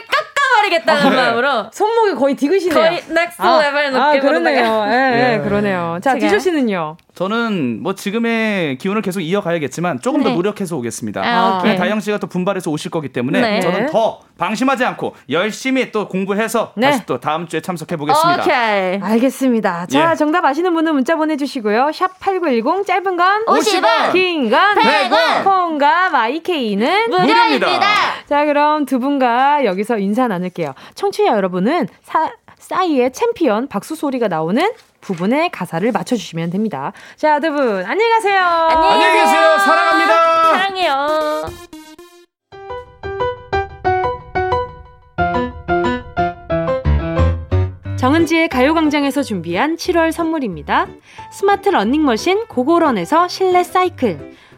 S8: 꺾어 버리겠다는 네. 마음으로
S1: 손목이 거의 디귿이네요.
S8: 거의 Next
S1: 아,
S8: 레벨 높게
S1: 아, 그러네요. 예, 예,
S7: 예.
S1: 그러네요. 자, 지조 씨는요?
S7: 저는 뭐 지금의 기운을 계속 이어가야겠지만 조금
S8: 네.
S7: 더 노력해서 오겠습니다.
S8: 아,
S7: 네, 다영 씨가 또 분발해서 오실 거기 때문에
S8: 네.
S7: 저는 더 방심하지 않고 열심히 또 공부해서
S1: 네.
S7: 다시 또 다음 주에 참석해 보겠습니다.
S8: 오케이.
S1: 알겠습니다. 자,
S7: 예.
S1: 정답 아시는 분은 문자 보내 주시고요. 샵 8910 짧은 건
S8: 50원,
S1: 긴건
S8: 100원,
S1: 콩과 마이케이는
S8: 무료입니다.
S1: 자, 그럼 두 분과 여기서 인사 나 눌게요. 청취자 여러분은 사, 싸이의 챔피언 박수 소리가 나오는 부분의 가사를 맞춰주시면 됩니다. 자, 두 분, 안녕히 가세요.
S7: 안녕히 계세요. 사랑합니다.
S8: 사랑해요.
S1: 정은 정은지의 가요광장에서 준비한 7월 선물입니다. 스마트 러닝머신 고고런에서 실내 사이클,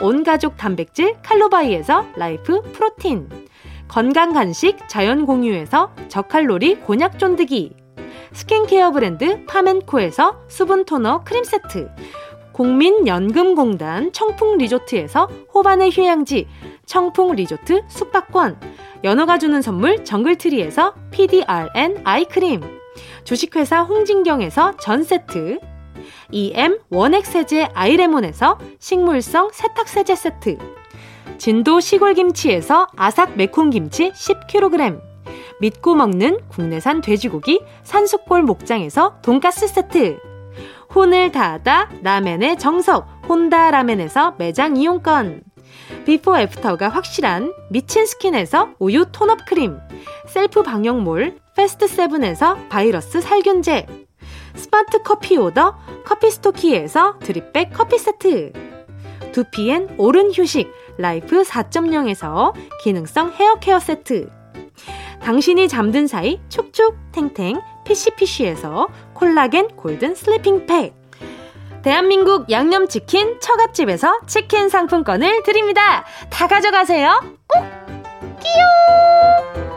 S1: 온가족 단백질 칼로바이에서 라이프 프로틴, 건강 간식 자연 공유에서 저칼로리 곤약 쫀득이, 스킨케어 브랜드 파멘코에서 수분 토너 크림 세트, 국민연금공단 청풍 리조트에서 호반의 휴양지 청풍 리조트 숙박권, 연어가 주는 선물 정글트리에서 PDRN 아이크림, 주식회사 홍진경에서 전 세트, EM 원액세제 아이레몬에서 식물성 세탁세제 세트, 진도 시골김치에서 아삭 매콤김치 10kg, 믿고 먹는 국내산 돼지고기 산수골 목장에서 돈가스 세트. 혼을 다하다 라멘의 정석 혼다 라멘에서 매장 이용권. 비포 애프터가 확실한 미친 스킨에서 우유 tone up 크림. 셀프 방역몰 페스트 세븐에서 바이러스 살균제 스마트 커피 오더 커피 스토키에서 drip bag 커피 세트 두피엔 오른 휴식 라이프 4.0에서 기능성 헤어 케어 세트 당신이 잠든 사이 촉촉 탱탱 피시피시에서 콜라겐 golden sleeping 팩 대한민국 양념치킨 처갓집에서 치킨 상품권을 드립니다. 다 가져가세요. 꼭 끼요!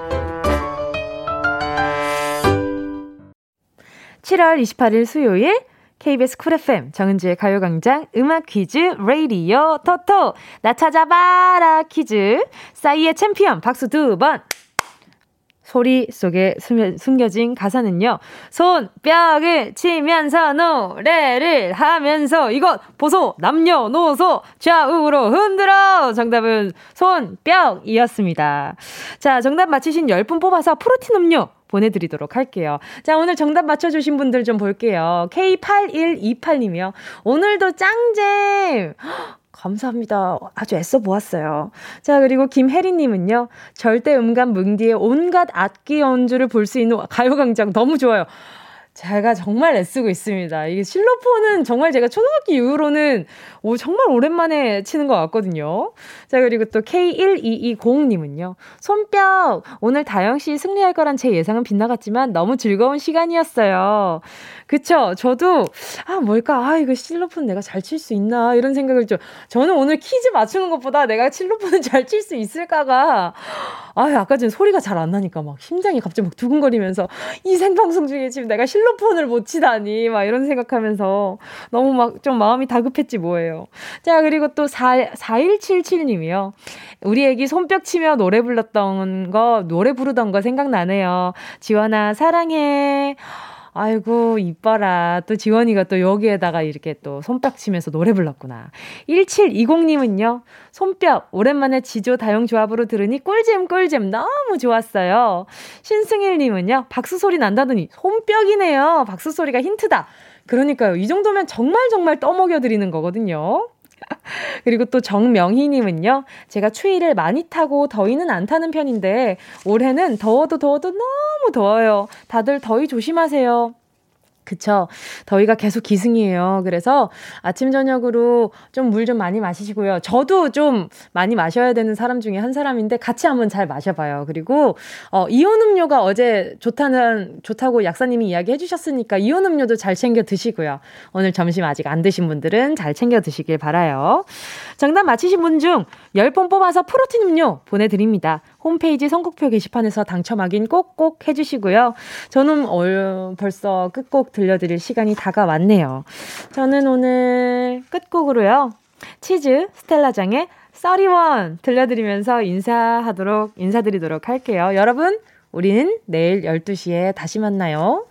S1: 7월 28일 수요일 KBS 쿨 FM 정은지의 가요광장 음악 퀴즈 레이디오 토토 나 찾아봐라 퀴즈 싸이의 챔피언 박수 두 번 소리 속에 숨겨 진 가사는요. 손뼉을 치면서 노래를 하면서 이것 보소 남녀노소 좌우로 흔들어 정답은 손뼉이었습니다. 자 정답 맞히신 10분 뽑아서 프로틴 음료 보내드리도록 할게요. 자, 오늘 정답 맞춰주신 분들 좀 볼게요. K8128님이요. 오늘도 짱잼! 감사합니다. 아주 애써 보았어요. 자, 그리고 김혜리님은요. 절대 음감 뭉디의 온갖 악기 연주를 볼 수 있는 가요광장 너무 좋아요. 제가 정말 애쓰고 있습니다. 이게 실로폰은 정말 제가 초등학교 이후로는 오, 정말 오랜만에 치는 것 같거든요. 자, 그리고 또 K1220님은요. 손뼉! 오늘 다영씨 승리할 거란 제 예상은 빗나갔지만 너무 즐거운 시간이었어요. 그쵸? 저도, 아, 뭘까? 아, 이거 실로폰 내가 잘 칠 수 있나? 이런 생각을 좀, 저는 오늘 퀴즈 맞추는 것보다 내가 실로폰을 잘 칠 수 있을까가, 아, 아까 전 소리가 잘 안 나니까 막 심장이 갑자기 막 두근거리면서 이 생방송 중에 지금 내가 실로폰을 못 치다니, 막 이런 생각하면서 너무 막 좀 마음이 다급했지 뭐예요. 자, 그리고 또 4, 4177님이요. 우리 애기 손뼉 치며 노래 불렀던 거, 노래 부르던 거 생각나네요. 지원아, 사랑해. 아이고, 이뻐라. 또 지원이가 또 여기에다가 이렇게 또 손뼉 치면서 노래 불렀구나. 1720님은요, 손뼉, 오랜만에 지조 다용 조합으로 들으니 꿀잼 꿀잼 너무 좋았어요. 신승일님은요, 박수 소리 난다더니 손뼉이네요. 박수 소리가 힌트다. 그러니까요. 이 정도면 정말 정말 떠먹여드리는 거거든요. 그리고 또 정명희님은요, 제가 추위를 많이 타고 더위는 안 타는 편인데, 올해는 더워도 더워도 너무 더워요. 다들 더위 조심하세요. 그쵸. 더위가 계속 기승이에요. 그래서 아침, 저녁으로 좀 물좀 좀 많이 마시시고요. 저도 좀 많이 마셔야 되는 사람 중에 한 사람인데 같이 한번 잘 마셔봐요. 그리고, 어, 이온 음료가 어제 좋다는, 좋다고 약사님이 이야기 해주셨으니까 이온 음료도 잘 챙겨 드시고요. 오늘 점심 아직 안 드신 분들은 잘 챙겨 드시길 바라요. 정답 맞히신 분 중 10번 뽑아서 프로틴 음료 보내드립니다. 홈페이지 선곡표 게시판에서 당첨 확인 꼭꼭 해주시고요. 저는 어, 벌써 끝곡 들려드릴 시간이 다가왔네요. 저는 오늘 끝곡으로요. 치즈 스텔라장의 31 들려드리면서 인사하도록, 인사드리도록 할게요. 여러분, 우리는 내일 12시에 다시 만나요.